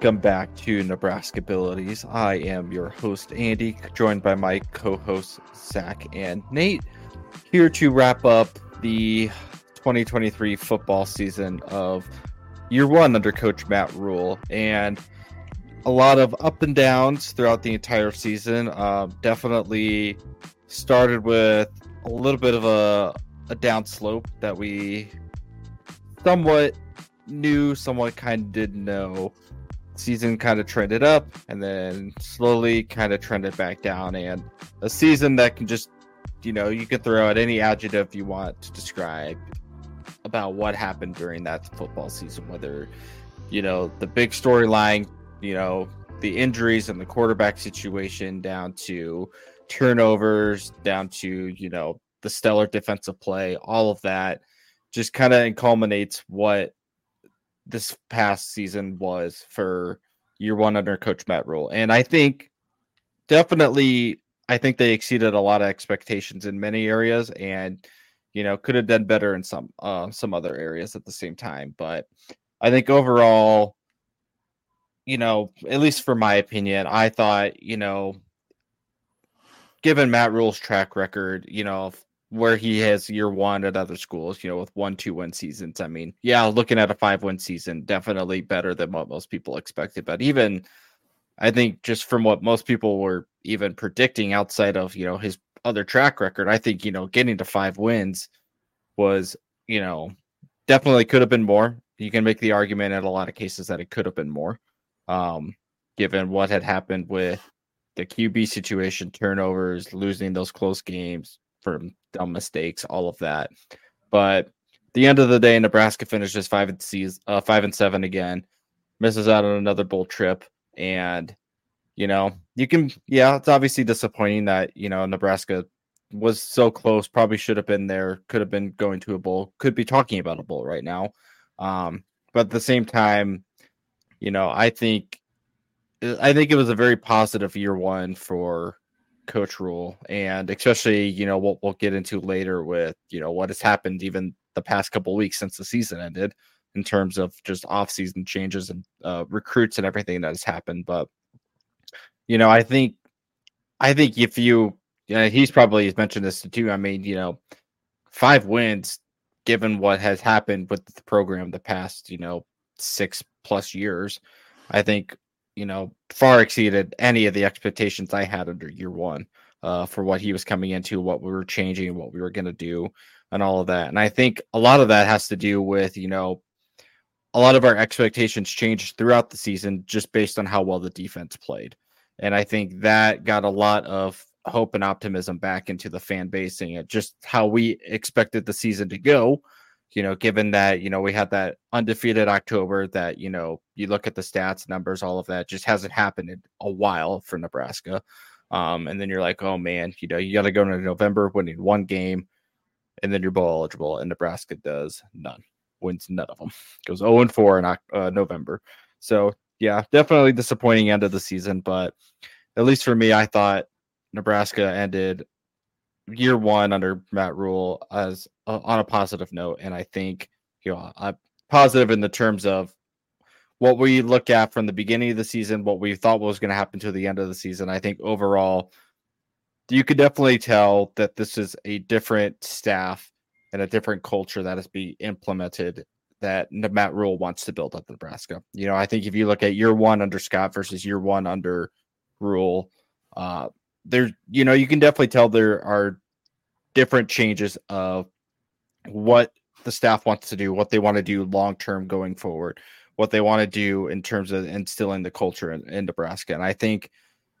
welcome back to Nebraskabilities. I am your host, Andy, joined by my co hosts, Zach and Nate, here to wrap up the 2023 football season of year one under Coach Matt Rhule. And a lot of up and downs throughout the entire season. Uh, definitely started with a little bit of a, a down slope that we somewhat knew, somewhat kind of didn't know. Season kind of trended up and then slowly kind of trended back down. And a season that can just, you know, you can throw out any adjective you want to describe about what happened during that football season, whether, you know, the big storyline, you know, the injuries and the quarterback situation down to turnovers, down to, you know, the stellar defensive play, all of that just kind of culminates what this past season was for year one under coach Matt Rhule. And I think definitely I think they exceeded a lot of expectations in many areas and you know could have done better in some uh, some other areas at the same time. But I think overall, you know, at least for my opinion, I thought, you know, given Matt Rhule's track record, you know, where he has year one at other schools, you know, with one, seasons. I mean, yeah, looking at a five win season, definitely better than what most people expected. But even I think just from what most people were even predicting outside of, you know, his other track record, I think, you know, getting to five wins was, you know, definitely could have been more. You can make the argument in a lot of cases that it could have been more, um, given what had happened with the QB situation, turnovers, losing those close games, from dumb mistakes, all of that. But the end of the day, Nebraska finishes five and sees uh, five and seven again, misses out on another bowl trip, and you know you can yeah, it's obviously disappointing that you know Nebraska was so close, probably should have been there, could have been going to a bowl, could be talking about a bowl right now. Um, but at the same time, you know, I think I think it was a very positive year one for Coach Rhule, and especially you know what we'll get into later with you know what has happened even the past couple weeks since the season ended in terms of just off-season changes and uh, recruits and everything that has happened. But you know, I think I think if you, you know, he's probably mentioned this too. I mean, you know, five wins given what has happened with the program the past you know six plus years, I think you know, far exceeded any of the expectations I had under year one uh, for what he was coming into, what we were changing, what we were going to do, and all of that. And I think a lot of that has to do with, you know, a lot of our expectations changed throughout the season just based on how well the defense played. And I think that got a lot of hope and optimism back into the fan base and just how we expected the season to go you know, given that, you know, we had that undefeated October that, you know, you look at the stats, numbers, all of that just hasn't happened in a while for Nebraska. Um, and then you're like, oh man, you know, you got to go into November winning one game and then you're bowl eligible. And Nebraska does none, wins none of them, goes 0 and 4 in uh, November. So, yeah, definitely disappointing end of the season. But at least for me, I thought Nebraska ended year one under Matt Rhule as uh, on a positive note, and I think you know I'm positive in the terms of what we look at from the beginning of the season, what we thought was going to happen to the end of the season. I think overall, you could definitely tell that this is a different staff and a different culture that is being implemented that Matt Rhule wants to build up Nebraska. You know, I think if you look at year one under Scott versus year one under Rhule, uh, there, you know, you can definitely tell there are different changes of what the staff wants to do, what they want to do long term going forward, what they want to do in terms of instilling the culture in, in, Nebraska. And I think,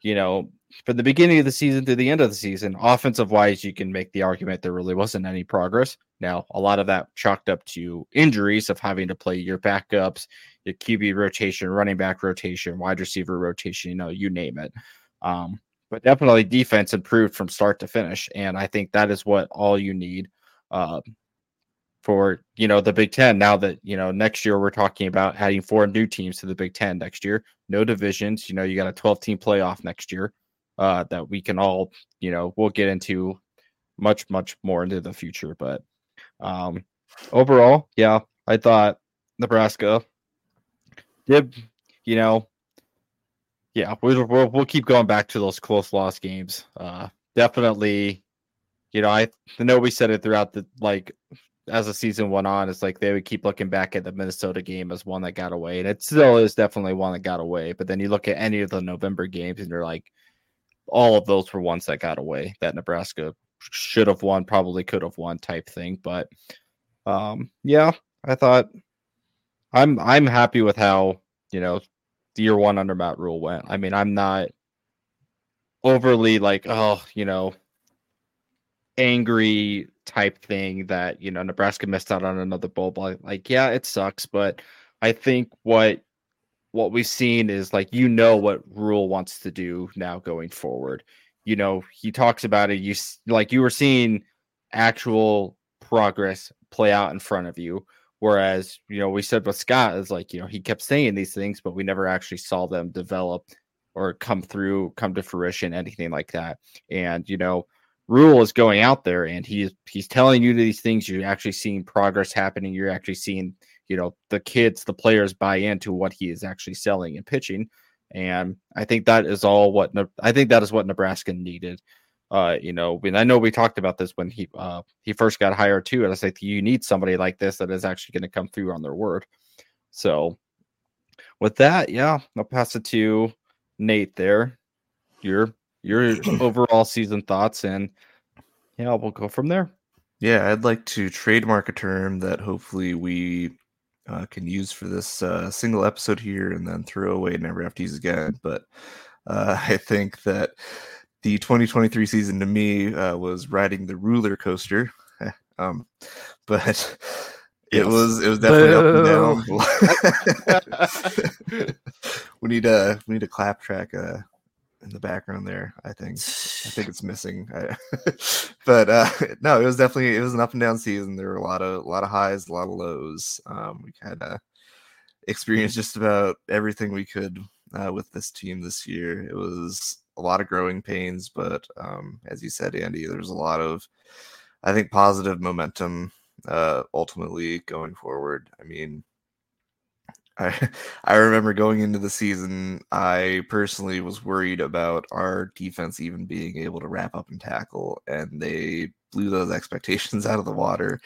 you know, from the beginning of the season to the end of the season, offensive wise, you can make the argument there really wasn't any progress. Now, a lot of that chalked up to injuries of having to play your backups, your QB rotation, running back rotation, wide receiver rotation, you know, you name it. Um, but definitely defense improved from start to finish, and I think that is what all you need uh, for you know the Big Ten. Now that you know next year we're talking about adding four new teams to the Big Ten next year. No divisions. You know you got a 12 team playoff next year uh, that we can all you know we'll get into much much more into the future. But um, overall, yeah, I thought Nebraska did you know yeah, we'll, we'll, we'll keep going back to those close loss games. Uh, definitely, you know, I, I know we said it throughout the like as the season went on. It's like they would keep looking back at the Minnesota game as one that got away, and it still is definitely one that got away. But then you look at any of the November games, and you're like, all of those were ones that got away that Nebraska should have won, probably could have won, type thing. But um, yeah, I thought I'm I'm happy with how you know year one under Matt Rhule went. I mean, I'm not overly like, oh, you know, angry type thing that, you know, Nebraska missed out on another bowl. But like, yeah, it sucks. But I think what what we've seen is like you know what Rhule wants to do now going forward. You know, he talks about it. You like you were seeing actual progress play out in front of you Whereas, you know, we said with Scott is like, you know, he kept saying these things, but we never actually saw them develop or come through, come to fruition, anything like that. And, you know, Rhule is going out there and he's he's telling you these things. You're actually seeing progress happening. You're actually seeing, you know, the kids, the players buy into what he is actually selling and pitching. And I think that is all what I think that is what Nebraska needed uh, you know, and I know we talked about this when he uh he first got hired too, and I said you need somebody like this that is actually going to come through on their word. So with that, yeah, I'll pass it to Nate there. Your your overall season thoughts and yeah, we'll go from there. Yeah, I'd like to trademark a term that hopefully we uh, can use for this uh, single episode here and then throw away and never have to use again. But uh, I think that the 2023 season to me uh, was riding the roller coaster. um, but it yes. was it was definitely up and down. we need a we need a clap track uh, in the background there. I think I think it's missing. but uh, no, it was definitely it was an up and down season. There were a lot of a lot of highs, a lot of lows. Um, we had uh, experienced just about everything we could uh, with this team this year. It was a lot of growing pains, but um, as you said, Andy, there's a lot of, I think, positive momentum uh, ultimately going forward. I mean, I I remember going into the season, I personally was worried about our defense even being able to wrap up and tackle, and they blew those expectations out of the water,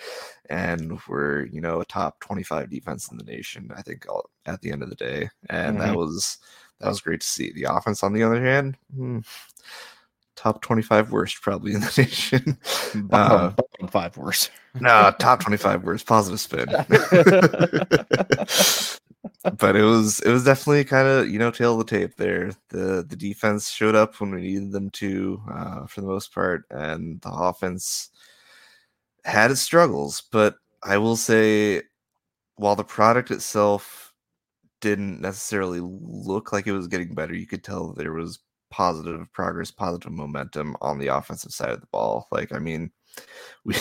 and were you know a top 25 defense in the nation. I think at the end of the day, and mm-hmm. that was that was great to see. The offense, on the other hand, hmm, top 25 worst probably in the nation. Bottom, uh, bottom five worst. no, top 25 worst. Positive spin. But it was it was definitely kind of you know tail of the tape there. The the defense showed up when we needed them to uh, for the most part, and the offense had its struggles. But I will say, while the product itself didn't necessarily look like it was getting better. You could tell there was positive progress, positive momentum on the offensive side of the ball. Like, I mean, we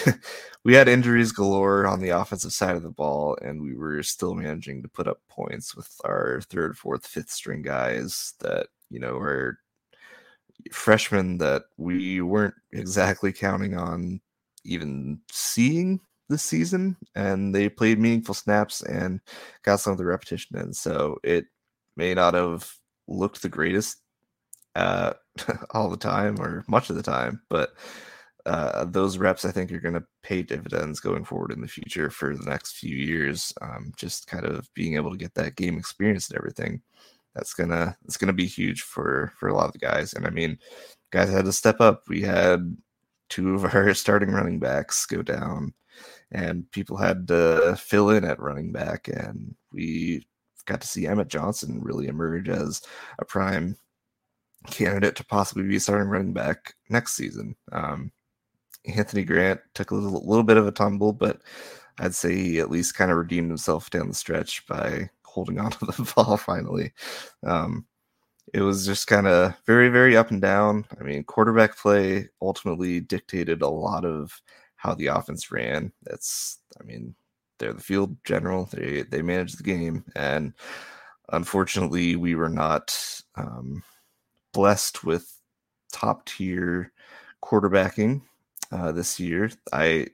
we had injuries galore on the offensive side of the ball, and we were still managing to put up points with our third, fourth, fifth string guys that you know are freshmen that we weren't exactly counting on even seeing this season, and they played meaningful snaps and got some of the repetition in. So it may not have looked the greatest uh, all the time or much of the time, but uh, those reps I think are going to pay dividends going forward in the future for the next few years. Um, just kind of being able to get that game experience and everything. That's gonna it's gonna be huge for for a lot of the guys. And I mean, guys had to step up. We had two of our starting running backs go down and people had to fill in at running back, and we got to see Emmett Johnson really emerge as a prime candidate to possibly be starting running back next season. Um, Anthony Grant took a little, little bit of a tumble, but I'd say he at least kind of redeemed himself down the stretch by holding on to the ball finally. Um, it was just kind of very, very up and down. I mean, quarterback play ultimately dictated a lot of how the offense ran. That's, I mean, they're the field general. They they manage the game, and unfortunately, we were not um, blessed with top tier quarterbacking uh, this year. I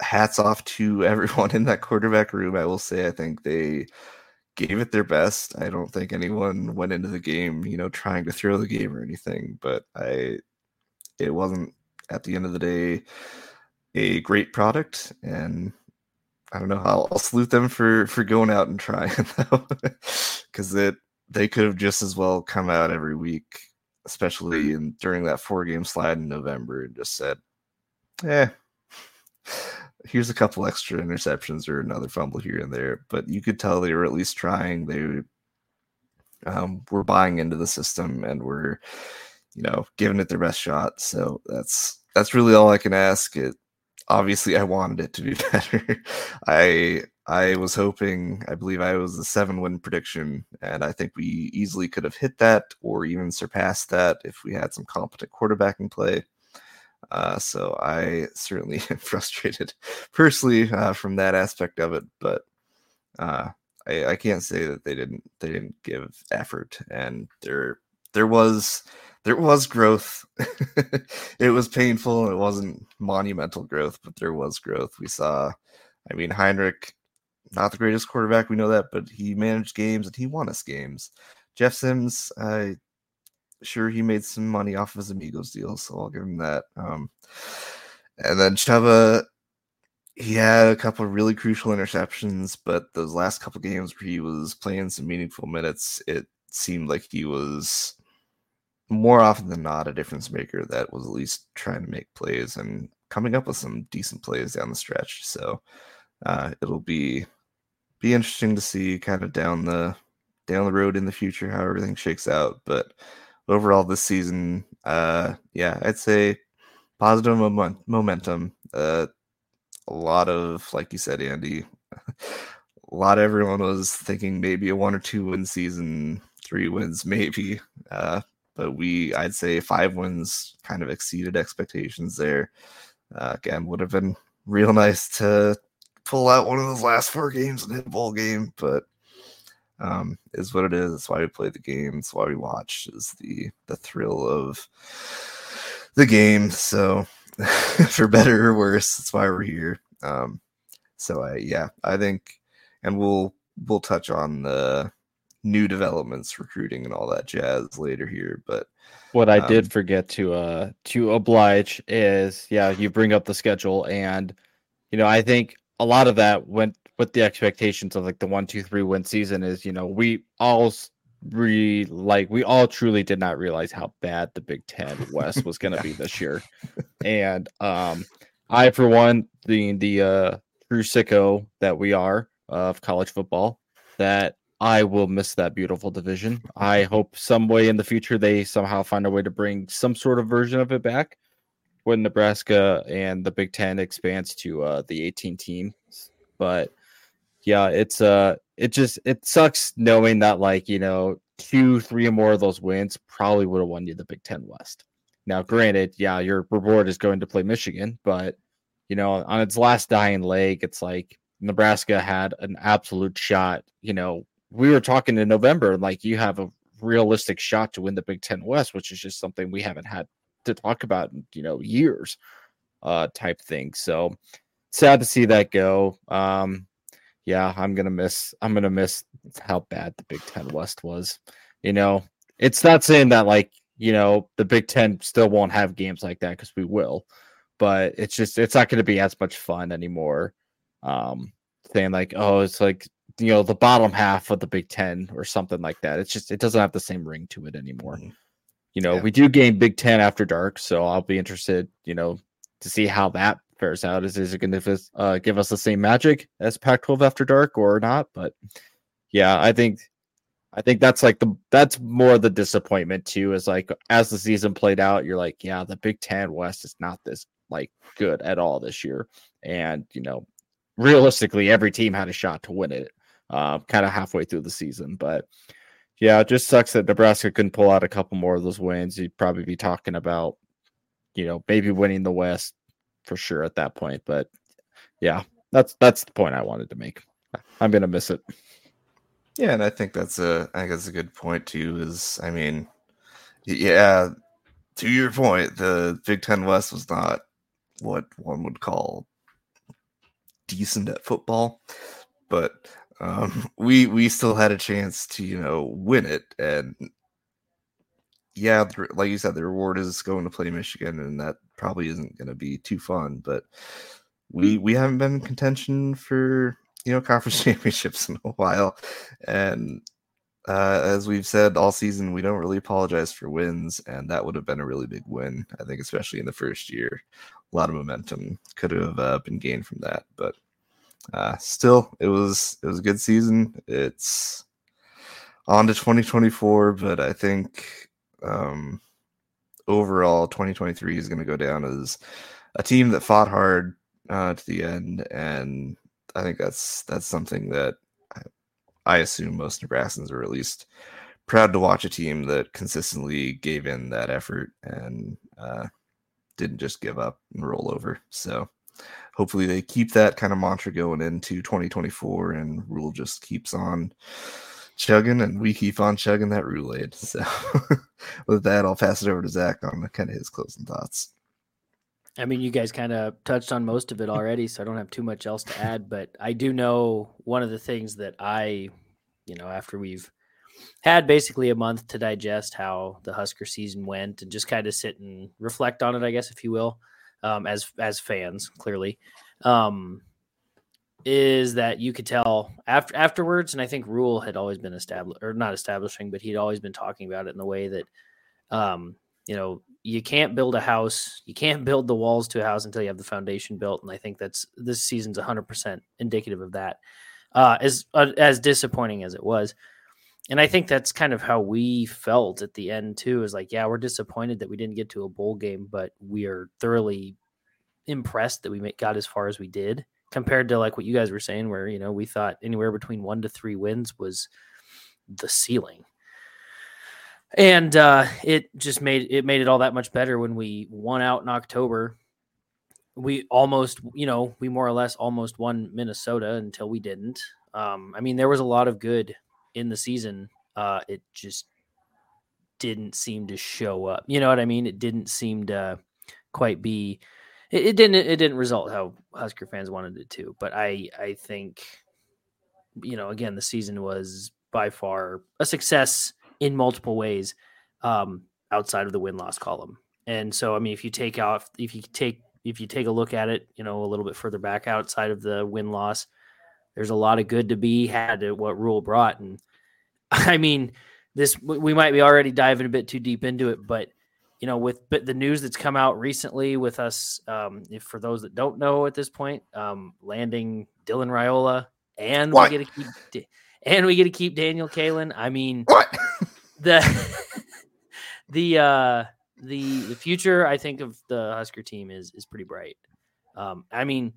hats off to everyone in that quarterback room. I will say, I think they gave it their best. I don't think anyone went into the game, you know, trying to throw the game or anything, but I it wasn't at the end of the day a great product and I don't know how I'll salute them for for going out and trying though cuz it they could have just as well come out every week especially in during that four game slide in November and just said, "Eh, here's a couple extra interceptions or another fumble here and there." But you could tell they were at least trying. They um, were buying into the system and were, you know, giving it their best shot. So that's that's really all I can ask. It obviously I wanted it to be better. I I was hoping, I believe I was a seven win prediction, and I think we easily could have hit that or even surpassed that if we had some competent quarterbacking play. Uh, so I certainly am frustrated personally uh, from that aspect of it, but uh, I, I, can't say that they didn't they didn't give effort, and there there was there was growth. it was painful. It wasn't monumental growth, but there was growth. We saw. I mean, Heinrich not the greatest quarterback, we know that, but he managed games and he won us games. Jeff Sims, I sure he made some money off of his Amigos deal, so I'll give him that. Um, and then Chubba, he had a couple of really crucial interceptions, but those last couple games where he was playing some meaningful minutes, it seemed like he was more often than not a difference maker that was at least trying to make plays and coming up with some decent plays down the stretch. So uh, it'll be be interesting to see kind of down the down the road in the future how everything shakes out. But overall, this season, uh, yeah, I'd say positive moment, momentum. Uh, a lot of, like you said, Andy, a lot everyone was thinking maybe a one or two win season, three wins maybe. Uh, but we, I'd say five wins kind of exceeded expectations there. Uh, again, would have been real nice to pull out one of those last four games and hit a bowl game, but um, is what it is. That's why we play the game. That's why we watch. Is the the thrill of the game. So, for better or worse, that's why we're here. Um, so I yeah, I think, and we'll we'll touch on the new developments, recruiting, and all that jazz later here. But what I um, did forget to uh to oblige is yeah, you bring up the schedule and you know I think a lot of that went with the expectations of like the one, two, three win season is, you know, we all re like we all truly did not realize how bad the Big Ten West was going to be this year, and um, I for one, being the uh, true sicko that we are of college football, that I will miss that beautiful division. I hope some way in the future they somehow find a way to bring some sort of version of it back when Nebraska and the Big Ten expands to uh, the 18 teams. But yeah, it's uh, it just it sucks knowing that like you know two, three or more of those wins probably would have won you the Big Ten West. Now, granted, yeah, your reward is going to play Michigan, but you know on its last dying leg, it's like Nebraska had an absolute shot. You know, we were talking in November, like you have a realistic shot to win the Big Ten West, which is just something we haven't had to talk about in, you know, years uh type thing. So sad to see that go. Um yeah, I'm gonna miss I'm gonna miss how bad the Big Ten West was. You know, it's not saying that like, you know, the Big Ten still won't have games like that because we will, but it's just it's not gonna be as much fun anymore. Um saying like, oh, it's like you know, the bottom half of the Big Ten or something like that. It's just it doesn't have the same ring to it anymore. Mm-hmm you know, yeah. we do game Big Ten after dark, so I'll be interested, you know, to see how that fares out. Is is it going to uh, give us the same magic as Pac-12 after dark or not? But yeah, I think I think that's like the that's more the disappointment too. Is like as the season played out, you're like, yeah, the Big Ten West is not this like good at all this year, and you know, realistically, every team had a shot to win it, uh, kind of halfway through the season, but yeah, it just sucks that Nebraska couldn't pull out a couple more of those wins. You'd probably be talking about, you know, maybe winning the West for sure at that point. But yeah, that's that's the point I wanted to make. I'm gonna miss it. Yeah, and I think that's a I think that's a good point too. Is I mean, yeah, to your point, the Big Ten West was not what one would call decent at football, but Um, we we still had a chance to you know win it, and yeah, like you said, the reward is going to play Michigan, and that probably isn't going to be too fun. But we we haven't been in contention for you know conference championships in a while, and uh, as we've said all season, we don't really apologize for wins, and that would have been a really big win. I think, especially in the first year, a lot of momentum could have uh, been gained from that. But uh, still, it was it was a good season. It's on to 2024, but I think um, overall 2023 is going to go down as a team that fought hard uh, to the end, and I think that's that's something that I assume most Nebraskans are at least proud to watch a team that consistently gave in that effort and uh, didn't just give up and roll over. So hopefully they keep that kind of mantra going into 2024 and Rhule just keeps on chugging and we keep on chugging that Roulade. So with that, I'll pass it over to Zach on kind of his closing thoughts. I mean, you guys kind of touched on most of it already, so I don't have too much else to add. But I do know one of the things that I, you know, after we've had basically a month to digest how the Husker season went and just kind of sit and reflect on it, I guess, if you will, um, as as fans, clearly, um, is that you could tell after afterwards, and I think Rhule had always been established or not establishing, but he'd always been talking about it in the way that, um, you know, you can't build a house, you can't build the walls to a house until you have the foundation built, and I think that's this season's 100% indicative of that. Uh, as uh, as disappointing as it was, and I think that's kind of how we felt at the end too. Is like, yeah, we're disappointed that we didn't get to a bowl game, but we are thoroughly impressed that we got as far as we did compared to like what you guys were saying, where you know we thought anywhere between one to three wins was the ceiling and uh, it just made it made it all that much better when we won out in October. We almost, you know, we more or less almost won Minnesota until we didn't. Um, I mean, there was a lot of good in the season. Uh, it just didn't seem to show up. You know what I mean? It didn't seem to quite be. It, it didn't. It didn't result how Husker fans wanted it to. But I, I think, you know, again, the season was by far a success in multiple ways um, outside of the win loss column. And so, I mean, if you take off, if you take, if you take a look at it, you know, a little bit further back outside of the win loss, there's a lot of good to be had at what Rhule brought. And I mean, this, we might be already diving a bit too deep into it, but you know, with the news that's come out recently with us, um, if for those that don't know at this point, um, landing Dylan Raiola and what? we get to keep and we get to keep Daniel Kaelin. I mean, what the the uh, the the future I think of the Husker team is is pretty bright. Um, I mean,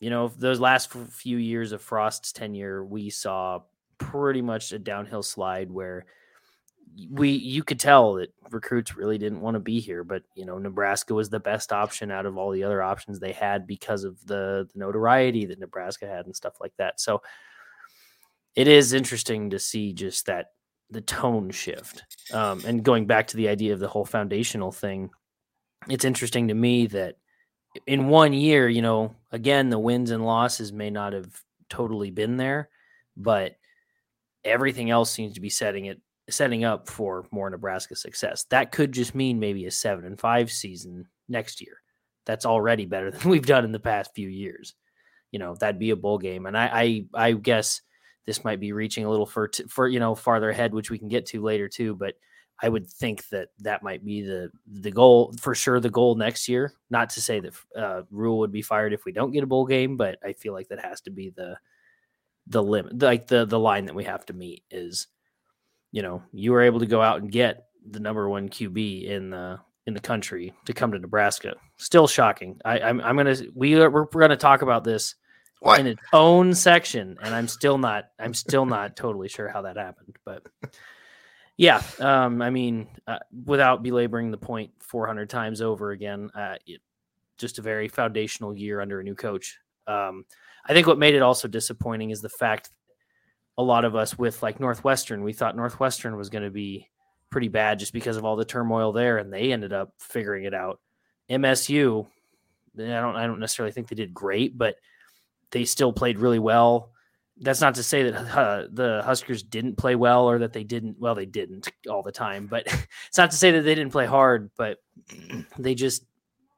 you know, those last few years of Frost's tenure, we saw pretty much a downhill slide where we you could tell that recruits really didn't want to be here, but you know Nebraska was the best option out of all the other options they had because of the, the notoriety that Nebraska had and stuff like that. So it is interesting to see just that the tone shift. Um, and going back to the idea of the whole foundational thing, it's interesting to me that in one year, you know, again, the wins and losses may not have totally been there, but everything else seems to be setting it setting up for more Nebraska success. That could just mean maybe a seven and five season next year. That's already better than we've done in the past few years. You know, that'd be a bowl game. And I I, I guess this might be reaching a little for for you know farther ahead, which we can get to later too. But I would think that that might be the the goal for sure. The goal next year. Not to say that uh, Rhule would be fired if we don't get a bowl game, but I feel like that has to be the the limit, like the the line that we have to meet is, you know, you were able to go out and get the number one QB in the in the country to come to Nebraska. Still shocking. I, I'm I'm gonna we are, we're, we're gonna talk about this what? in its own section, and I'm still not I'm still not totally sure how that happened, but yeah, um, I mean, uh, without belaboring the point 400 times over again, uh, it, just a very foundational year under a new coach. Um, I think what made it also disappointing is the fact a lot of us with like Northwestern, we thought Northwestern was going to be pretty bad just because of all the turmoil there, and they ended up figuring it out. MSU, I don't I don't necessarily think they did great, but they still played really well. that's not to say that uh, the Huskers didn't play well or that they didn't. Well, they didn't all the time, but it's not to say that they didn't play hard. But they just,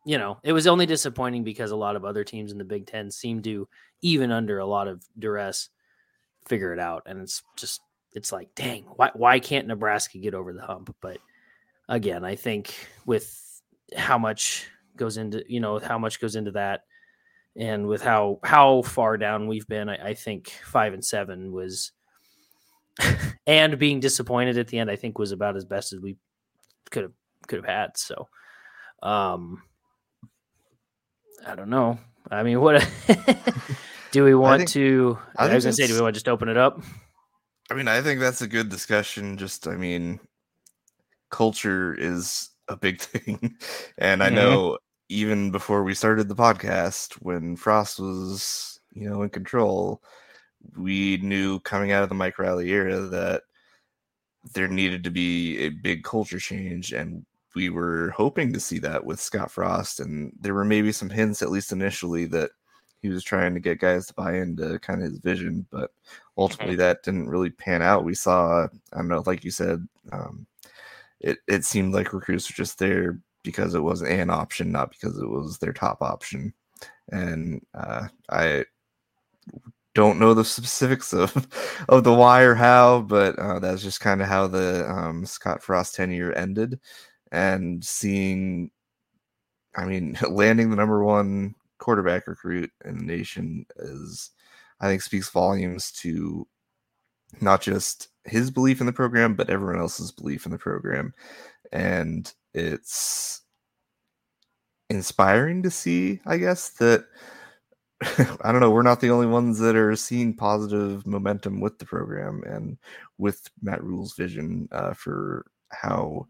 you know, it was only disappointing because a lot of other teams in the Big Ten seem to, even under a lot of duress, figure it out. And it's just, it's like, dang, why why can't Nebraska get over the hump? But again, I think with how much goes into, you know, how much goes into that and with how how far down we've been, I, I think five and seven was, and being disappointed at the end, I think was about as best as we could have could have had. So, um, I don't know. I mean, what do we want think, to? I, I was gonna say, do we want to just open it up? I mean, I think that's a good discussion. Just, I mean, culture is a big thing, and I mm-hmm. know even before we started the podcast, when Frost was, you know, in control, we knew coming out of the Mike Riley era that there needed to be a big culture change, and we were hoping to see that with Scott Frost. And there were maybe some hints, at least initially, that he was trying to get guys to buy into kind of his vision, but ultimately mm-hmm. that didn't really pan out. We saw, I don't know, like you said, um, it it seemed like recruits were just there because it was an option, not because it was their top option. And uh, I don't know the specifics of of the why or how, but uh, that's just kind of how the um, Scott Frost tenure ended. And seeing, I mean, landing the number one quarterback recruit in the nation is, I think, speaks volumes to not just his belief in the program, but everyone else's belief in the program. And it's inspiring to see, I guess, that I don't know, we're not the only ones that are seeing positive momentum with the program and with Matt Rhule's vision uh, for how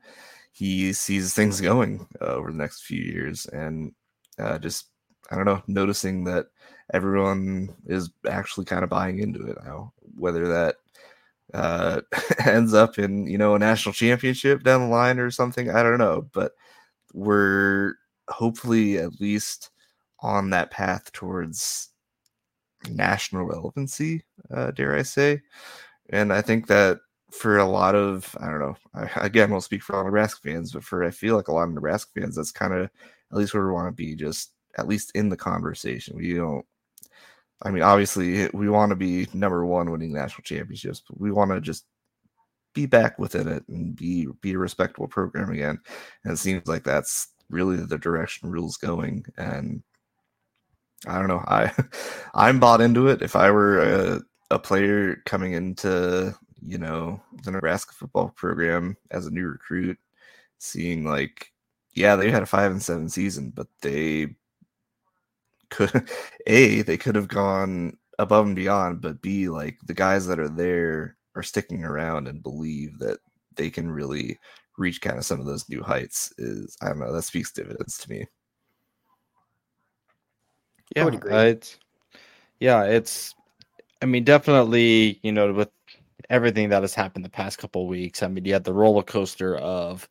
he sees things going uh, over the next few years. And uh, just, I don't know, noticing that everyone is actually kind of buying into it now, whether that uh, ends up in you know a national championship down the line or something. I don't know, but we're hopefully at least on that path towards national relevancy. Uh, dare I say? And I think that for a lot of I don't know. I, again, won't speak for all Nebraska fans, but for I feel like a lot of Nebraska fans, that's kind of at least where we want to be. Just at least in the conversation. We don't I mean, obviously, eh, we want to be number one winning national championships, but we want to just be back within it and be be a respectable program again. And it seems like that's really the direction Rhule's going. And I don't know, I I'm bought into it. If I were a, a player coming into you know the Nebraska football program as a new recruit, seeing like yeah they had a five and seven season, but they could a they could have gone above and beyond, but b like the guys that are there are sticking around and believe that they can really reach kind of some of those new heights is I don't know that speaks dividends to me. Yeah, I would agree. Uh, it's, yeah, it's. I mean, definitely, you know, with everything that has happened the past couple weeks. I mean, you had the roller coaster of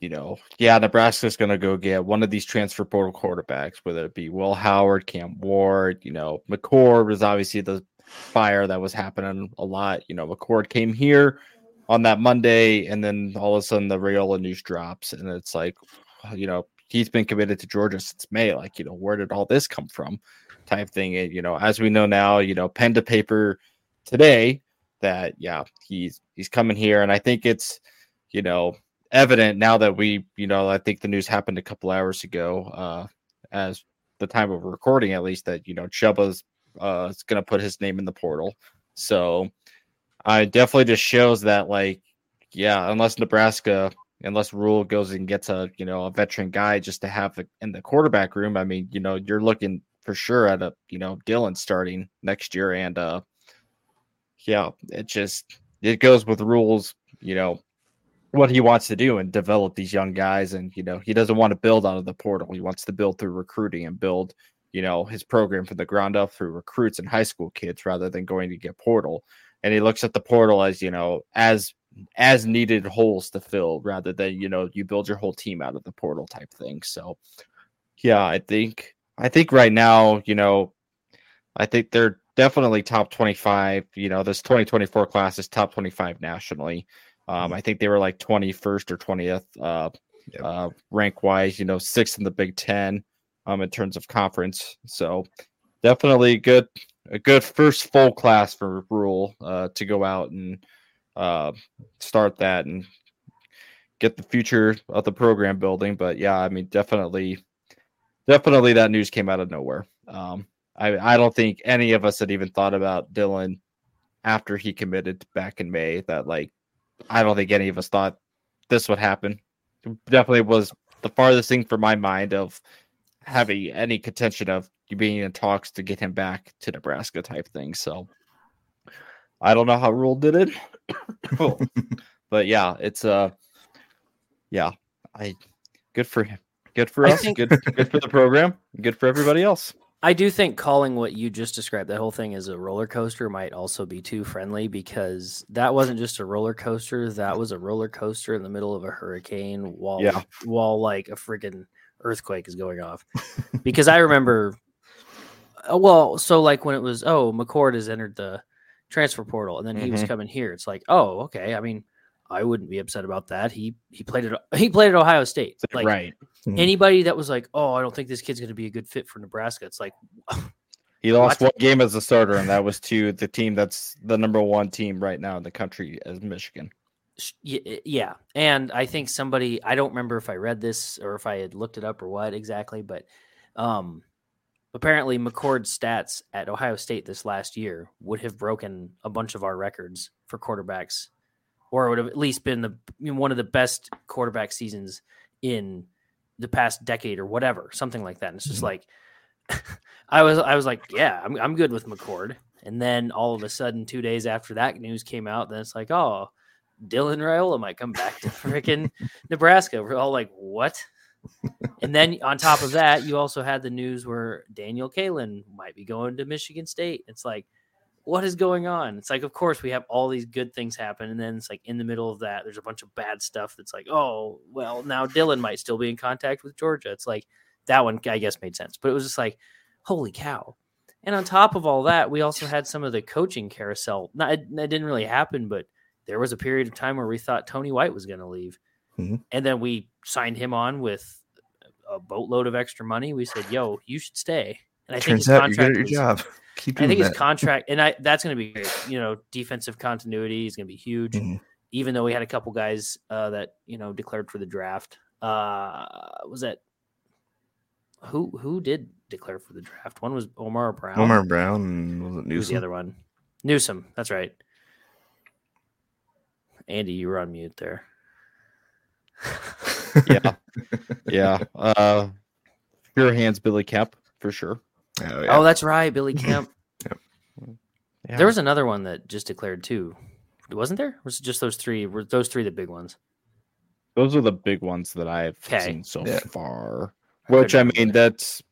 you know, yeah, Nebraska's going to go get one of these transfer portal quarterbacks, whether it be Will Howard, Cam Ward, you know, McCord was obviously the fire that was happening a lot. You know, McCord came here on that Monday, and then all of a sudden the Raiola news drops, and it's like, you know, he's been committed to Georgia since May. Like, you know, where did all this come from? Type thing. And, you know, as we know now, you know, pen to paper today that yeah, he's he's coming here, and I think it's, you know, evident now that we, you know, I think the news happened a couple hours ago, uh, as the time of recording, at least that you know Chubba's uh is going to put his name in the portal. So I definitely just shows that like, yeah, unless Nebraska, unless Rhule goes and gets a you know a veteran guy just to have in the quarterback room, I mean, you know, you're looking for sure at a you know Dylan starting next year, and uh, yeah, it just it goes with Rhule's you know, what he wants to do and develop these young guys. And, you know, he doesn't want to build out of the portal. He wants to build through recruiting and build, you know, his program from the ground up through recruits and high school kids rather than going to get portal. And he looks at the portal as, you know, as as needed holes to fill rather than, you know, you build your whole team out of the portal type thing. So yeah, I think I think right now, you know, I think they're definitely top 25. You know, this 2024 class is top 25 nationally. Um, Mm-hmm. I think they were like 21st or 20th uh, Yep. uh, rank wise, you know, sixth in the Big Ten um, in terms of conference. So definitely good, a good first full class for Rhule uh, to go out and uh, start that and get the future of the program building. But yeah, I mean, definitely, definitely that news came out of nowhere. Um, I, I don't think any of us had even thought about Dylan after he committed back in May. That like, I don't think any of us thought this would happen. It definitely was the farthest thing from my mind of having any contention of you being in talks to get him back to Nebraska type thing. So I don't know how Rhule did it, but yeah, it's uh, yeah, I good for him, good for us, think- good good for the program, good for everybody else. I do think calling what you just described, that whole thing as a roller coaster, might also be too friendly because that wasn't just a roller coaster. That was a roller coaster in the middle of a hurricane while Yeah. while like a freaking earthquake is going off. because I remember, uh, well, so like when it was, oh, McCord has entered the transfer portal, and then he was Mhm. coming here. It's like, oh, okay. I mean, I wouldn't be upset about that. He he played at he played at Ohio State. Like right, Mhm. anybody that was like, oh, I don't think this kid's going to be a good fit for Nebraska. It's like, he lost one game as a starter, and that was to the team that's the number one team right now in the country as Michigan. yeah. And I think somebody, I don't remember if I read this or if I had looked it up or what exactly, but um, apparently McCord's stats at Ohio State this last year would have broken a bunch of our records for quarterbacks, or it would have at least been the you know, one of the best quarterback seasons in the past decade or whatever, something like that. And it's just Mhm. like I was I was like, yeah, I'm I'm good with McCord. And then all of a sudden, two days after that news came out, then it's like, oh, Dylan Raiola might come back to freaking Nebraska. We're all like, what? and then on top of that, you also had the news where Daniel Kaelin might be going to Michigan State. It's like, what is going on? It's like, of course, we have all these good things happen, and then it's like in the middle of that, there's a bunch of bad stuff that's like, oh, well, now Dylan might still be in contact with Georgia. It's like that one, I guess, made sense, but it was just like, holy cow. And on top of all that, we also had some of the coaching carousel. Not, it, it didn't really happen, but there was a period of time where we thought Tony White was going to leave. Mhm. And then we signed him on with a boatload of extra money. We said, yo, you should stay. And I think his Turns out you're good contract at your was- job. Keep I doing think his contract, and I that's going to be great. You know, defensive continuity is going to be huge. Mhm. Even though we had a couple guys uh, that you know declared for the draft. Uh, was that who who did declare for the draft? One was Omar Brown. Omar Brown was it Who's Newsome? the other one? Newsome. That's right. Andy, you were on mute there. Yeah, yeah. Uh, your hands, Billy Kemp, for sure. Oh, yeah. Oh, that's right, Billy Kemp. Yeah. There was another one that just declared too, wasn't there? Or was it just those three? Were those three the big ones? Those are the big ones that I've 'Kay. seen so Yeah. far. Which I remember mean, that's.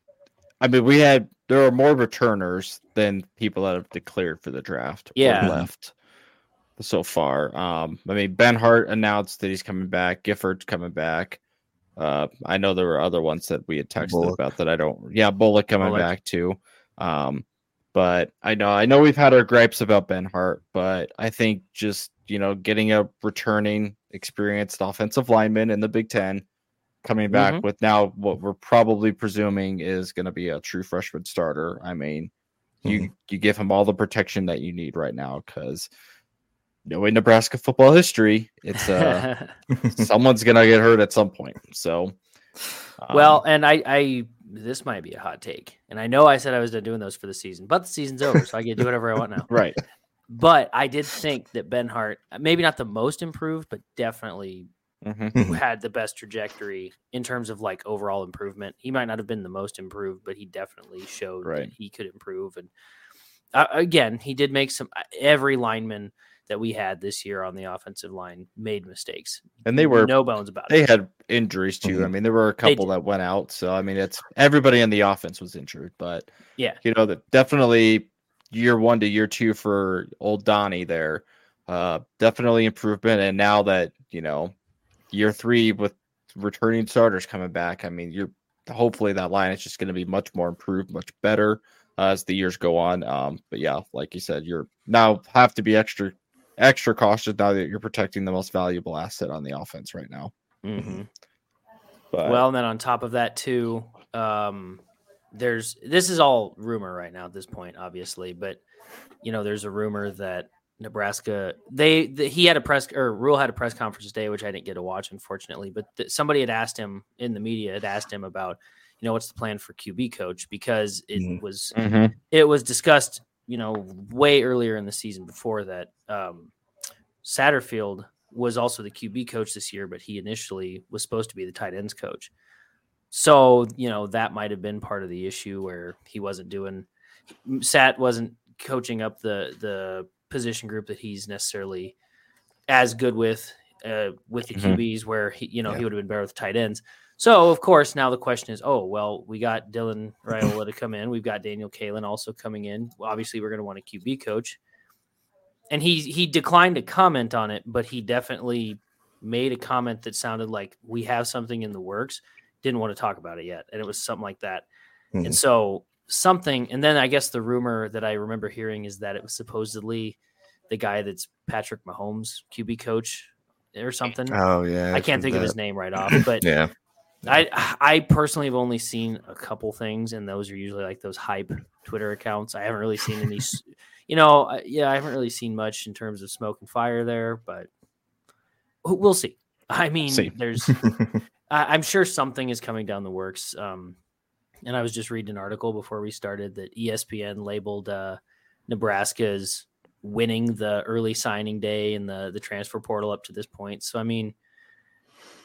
I mean, we had there are more returners than people that have declared for the draft. or Yeah. left so far. Um, I mean, Benhart announced that he's coming back. Gifford's coming back. Uh, I know there were other ones that we had texted Bullock. about that I don't. Yeah, Bullock coming Bullock. back too. Um, but I know I know we've had our gripes about Benhart, but I think just you know getting a returning experienced offensive lineman in the Big Ten coming back Mhm. with now what we're probably presuming is going to be a true freshman starter. I mean, you you give him all the protection that you need right now because knowing Nebraska football history, it's uh someone's gonna get hurt at some point. So, um, well, and I, I, this might be a hot take, and I know I said I was done doing those for the season, but the season's over, so I can do whatever I want now. right, But I did think that Benhart, maybe not the most improved, but definitely Mhm. Mhm. had the best trajectory in terms of like overall improvement. He might not have been the most improved, but he definitely showed that he could improve. And uh, again, he did make some. uh, Every lineman that we had this year on the offensive line made mistakes, and they were no bones about they it. They had injuries too. I Mhm. mean, there were a couple that went out. So I mean, it's everybody in the offense was injured, but Yeah. you know that definitely year one to year two for old Donnie there, uh, definitely improvement. And now that you know year three with returning starters coming back, I mean, you're hopefully that line is just going to be much more improved, much better. uh, as the years go on. Um, but yeah, like you said, you're now have to be extra extra cautious now that you're protecting the most valuable asset on the offense right now. Mm-hmm. But Well, and then on top of that too, um, there's this is all rumor right now at this point, obviously, but you know, there's a rumor that Nebraska they the, he had a press or Rhule had a press conference today, which I didn't get to watch unfortunately, but th- somebody had asked him in the media had asked him about you know what's the plan for QB coach because it Mhm. was Mhm. it was discussed, you know, way earlier in the season before that. Um, Satterfield was also the QB coach this year, but he initially was supposed to be the tight ends coach. So, you know, that might have been part of the issue where he wasn't doing, Sat wasn't coaching up the the position group that he's necessarily as good with uh, with the Mhm. QBs, where he, you know, he would have been better with tight ends. So, of course, now the question is, oh, well, we got Dylan Raiola to come in. We've got Daniel Kaelin also coming in. Well, obviously, we're going to want a QB coach. And he he declined to comment on it, but he definitely made a comment that sounded like we have something in the works. Didn't want to talk about it yet, and it was something like that. Mhm. And so something, and then I guess the rumor that I remember hearing is that it was supposedly the guy that's Patrick Mahomes QB coach or something. Oh yeah, I can't think of his name right off, but Yeah, I I personally have only seen a couple things, and those are usually like those hype Twitter accounts. I haven't really seen any, you know, yeah, I haven't really seen much in terms of smoke and fire there, but we'll see. I mean, See. there's, I, I'm sure something is coming down the works. Um, and I was just reading an article before we started that ESPN labeled uh, Nebraska's winning the early signing day and the the transfer portal up to this point. So I mean.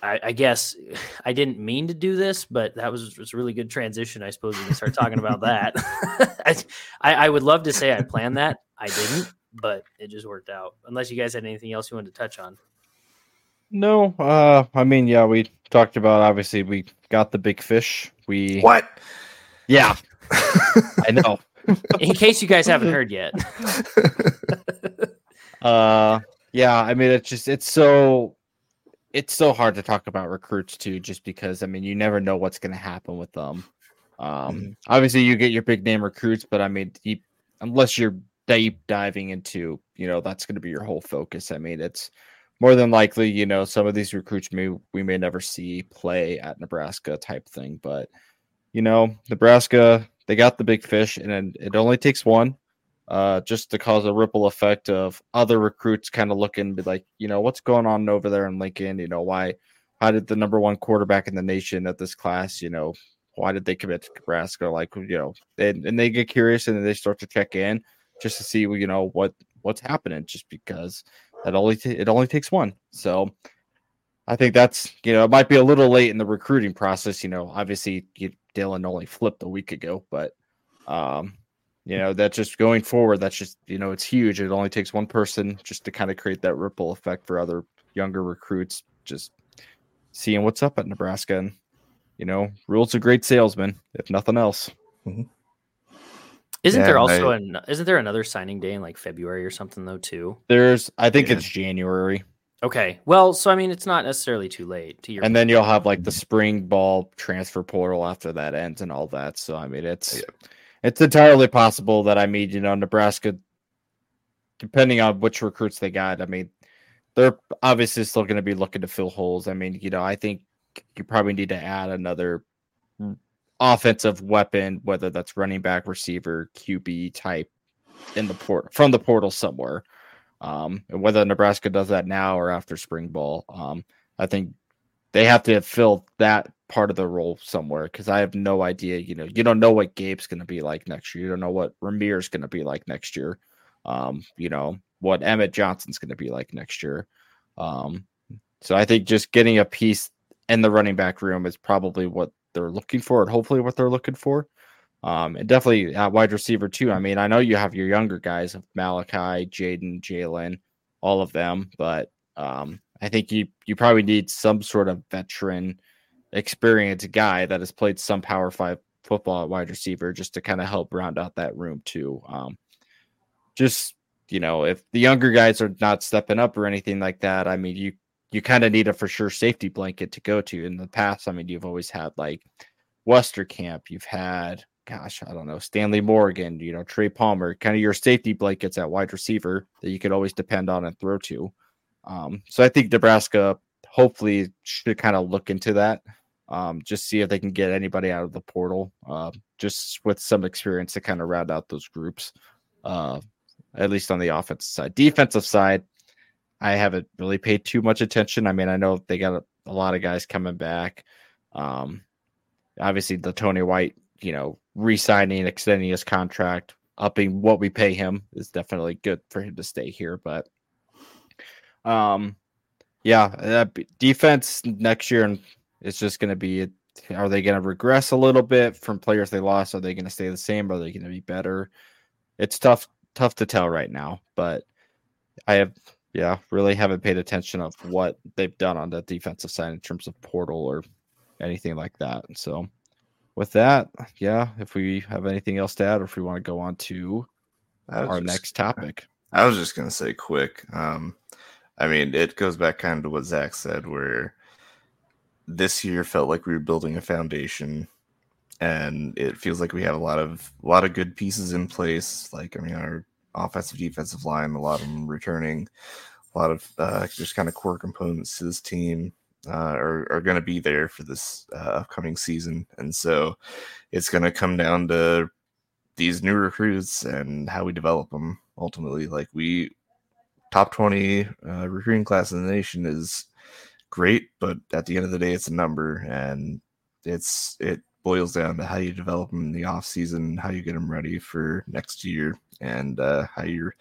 I, I guess I didn't mean to do this, but that was, was a really good transition. I suppose we can start talking about that. I, I would love to say I planned that. I didn't, but it just worked out. Unless you guys had anything else you wanted to touch on. no, uh, I mean, yeah, we talked about obviously we got the big fish. We what? yeah, I know. In case you guys haven't heard yet, Uh, yeah, I mean, it's just it's so it's so hard to talk about recruits too, just because I mean, you never know what's going to happen with them. Um, Mhm. obviously, you get your big name recruits, but I mean, you, unless you're deep diving into, you know, that's going to be your whole focus. I mean, it's more than likely, you know, some of these recruits may we may never see play at Nebraska type thing, but you know, Nebraska they got the big fish, and it only takes one uh, just to cause a ripple effect of other recruits kind of looking be like, you know, what's going on over there in Lincoln? You know, why, how did the number one quarterback in the nation at this class, you know, why did they commit to Nebraska? Like, you know, and, and they get curious and they start to check in just to see, you know, what what's happening. Just because that only t- it only takes one. So I think that's you know it might be a little late in the recruiting process. You know, obviously you, Dylan only flipped a week ago, but um, you know that just going forward, that's just you know it's huge. It only takes one person just to kind of create that ripple effect for other younger recruits. Just seeing what's up at Nebraska, and you know, Rhule's a great salesman, if nothing else. Mm-hmm. isn't Yeah, there also I- an isn't there another signing day in like February or something though too? There's, I think Yeah. it's January, Okay, well, so I mean, it's not necessarily too late to your. and then you'll have like the spring ball transfer portal after that ends and all that. So I mean, it's Yeah. It's entirely possible that I mean, you know, Nebraska, depending on which recruits they got, I mean, they're obviously still going to be looking to fill holes. I mean, you know, I think you probably need to add another offensive weapon, whether that's running back, receiver, QB type in the port from the portal somewhere. Um, and whether Nebraska does that now or after spring ball, um, I think they have to fill that part of the role somewhere because I have no idea. You know, you don't know what Gabe's going to be like next year. You don't know what Rahmir's going to be like next year. Um, you know what Emmett Johnson's going to be like next year. Um, so I think just getting a piece in the running back room is probably what they're looking for, and hopefully what they're looking for. Um, and definitely at wide receiver too. I mean, I know you have your younger guys Malachi, Jaden, Jalen, all of them, but um, I think you you probably need some sort of veteran, experienced guy that has played some Power Five football at wide receiver just to kind of help round out that room too. Um, just you know, if the younger guys are not stepping up or anything like that, I mean, you you kind of need a for sure safety blanket to go to. In the past, I mean, you've always had like Westerkamp, you've had gosh, I don't know, Stanley Morgan, you know, Trey Palmer, kind of your safety blankets at wide receiver that you could always depend on and throw to. Um, so I think Nebraska hopefully should kind of look into that. Um, just see if they can get anybody out of the portal, uh, just with some experience to kind of round out those groups, uh, at least on the offensive side. Defensive side, I haven't really paid too much attention. I mean, I know they got a, a lot of guys coming back. Um, obviously, the Tony White, you know, re-signing, extending his contract, upping what we pay him is definitely good for him to stay here. But, um, yeah, that defense next year and it's just going to be are they going to regress a little bit from players they lost? Are they going to stay the same? Are they going to be better? It's tough tough to tell right now, but I have yeah, really haven't paid attention of what they've done on the defensive side in terms of portal or anything like that. So with that, yeah, if we have anything else to add or if we want to go on to our just, next topic. I was just gonna say quick. Um, I mean, it goes back kind of to what Zach said, where this year felt like we were building a foundation and it feels like we have a lot of a lot of good pieces in place. Like i mean our offensive defensive line a lot of them returning a lot of uh, just kind of core components to this team uh, are, are going to be there for this uh, upcoming season. And so it's going to come down to these new recruits and how we develop them ultimately. Like we top 20 uh, recruiting class in the nation is great, but at the end of the day, it's a number, and it's it boils down to how you develop them in the off season, how you get them ready for next year, and uh, how you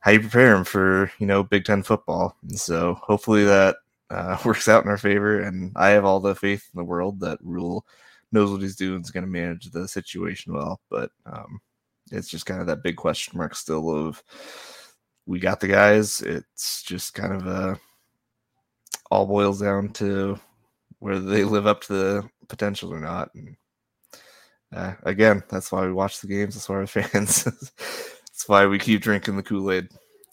how you prepare them for you know Big Ten football. And so hopefully that uh, works out in our favor. And I have all the faith in the world that Rhule knows what he's doing, is going to manage the situation well. But um, it's just kind of that big question mark still of we got the guys. It's just kind of a all boils down to whether they live up to the potential or not. And uh, again, that's why we watch the games. That's why we're fans. that's why we keep drinking the Kool Aid.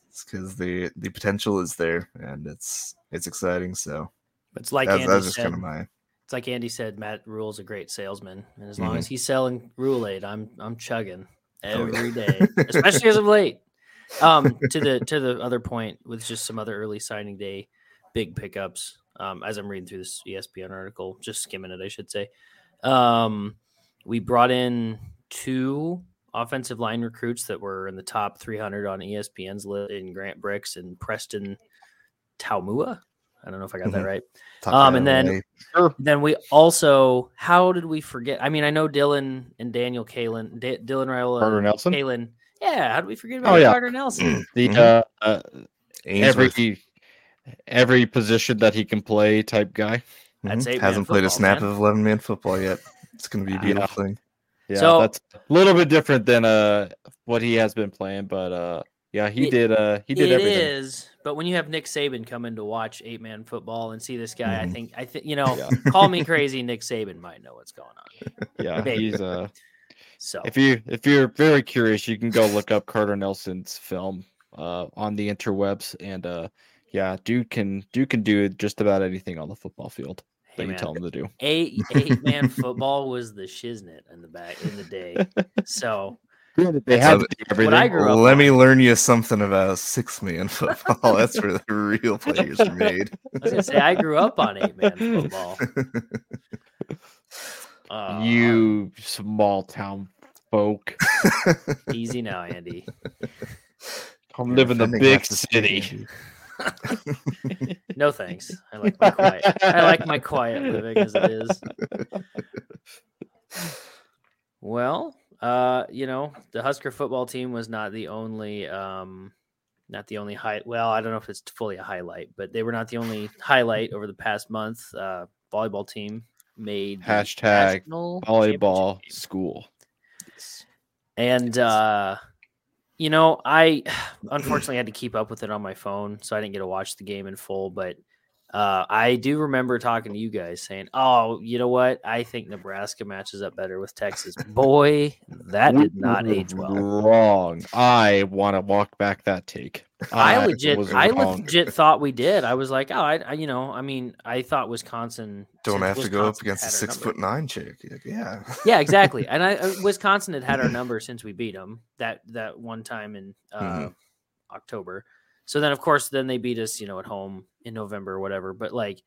It's because the the potential is there and it's it's exciting. So it's like that's, that's just kind of my. It's like Andy said. Matt Rhule's a great salesman, and as long Mhm. as he's selling Rhule Aid, I'm I'm chugging Oh, yeah. every day, especially as of late. Um, to the to the other point with just some other early signing day big pickups. Um, as I'm reading through this ESPN article, just skimming it, I should say. Um, we brought in two offensive line recruits that were in the top 300 on ESPN's list in Grant Brix and Preston Taumua. I don't know if I got that Mhm. right. Um, and then- Sure. Then we also, how did we forget? I mean, I know Dylan and Daniel Kaelin, D- Dylan Raiola, Carter and Nelson? Kaelin. Yeah, how do we forget about Oh, yeah. Carter Nelson? The Mhm. uh, uh, every every position that he can play type guy. That's mhm, hasn't played a snap man. of 11 man football yet. It's going to be a beautiful thing. Yeah, So- that's a little bit different than uh what he has been playing, but uh yeah, he It- did uh he did It everything. is, but when you have Nick Saban come in to watch eight man football and see this guy, I Mhm. think I think you know, Yeah. call me crazy, Nick Saban might know what's going on. Yeah, Maybe. he's uh So if you if you're very curious, you can go look up Carter Nelson's film uh on the interwebs and uh yeah, dude can dude can do just about anything on the football field hey that you tell him to do. eight eight man football was the shiznit in the back in the day. So They had had to to I everything. grew up Let on. me learn you something about six man football. That's where the real players are made. I was gonna say I grew up on eight man football. Uh, you small town folk. easy now, Andy. Come You're live in the big city. city. No thanks. I like my quiet. I like my quiet living as it is. Well, uh, you know, the Husker football team was not the only um not the only high well, I don't know if it's fully a highlight, but they were not the only highlight over the past month. Uh volleyball team made the Hashtag Volleyball championship game. school. And uh you know, I unfortunately had to keep up with it on my phone, so I didn't get to watch the game in full, but uh, I do remember talking to you guys saying, "Oh, you know what? I think Nebraska matches up better with Texas." Boy, that did not age well. Wrong. I want to walk back that take. I Uh, legit, I legit thought we did. I was like, oh, I, I you know, I mean, I thought Wisconsin Don't have to go up against a six foot nine chick. Yeah. Yeah, exactly. And I, uh, Wisconsin had had our number since we beat them that that one time in uh, Mhm. October. So then, of course, then they beat us, you know, at home in November or whatever. But like,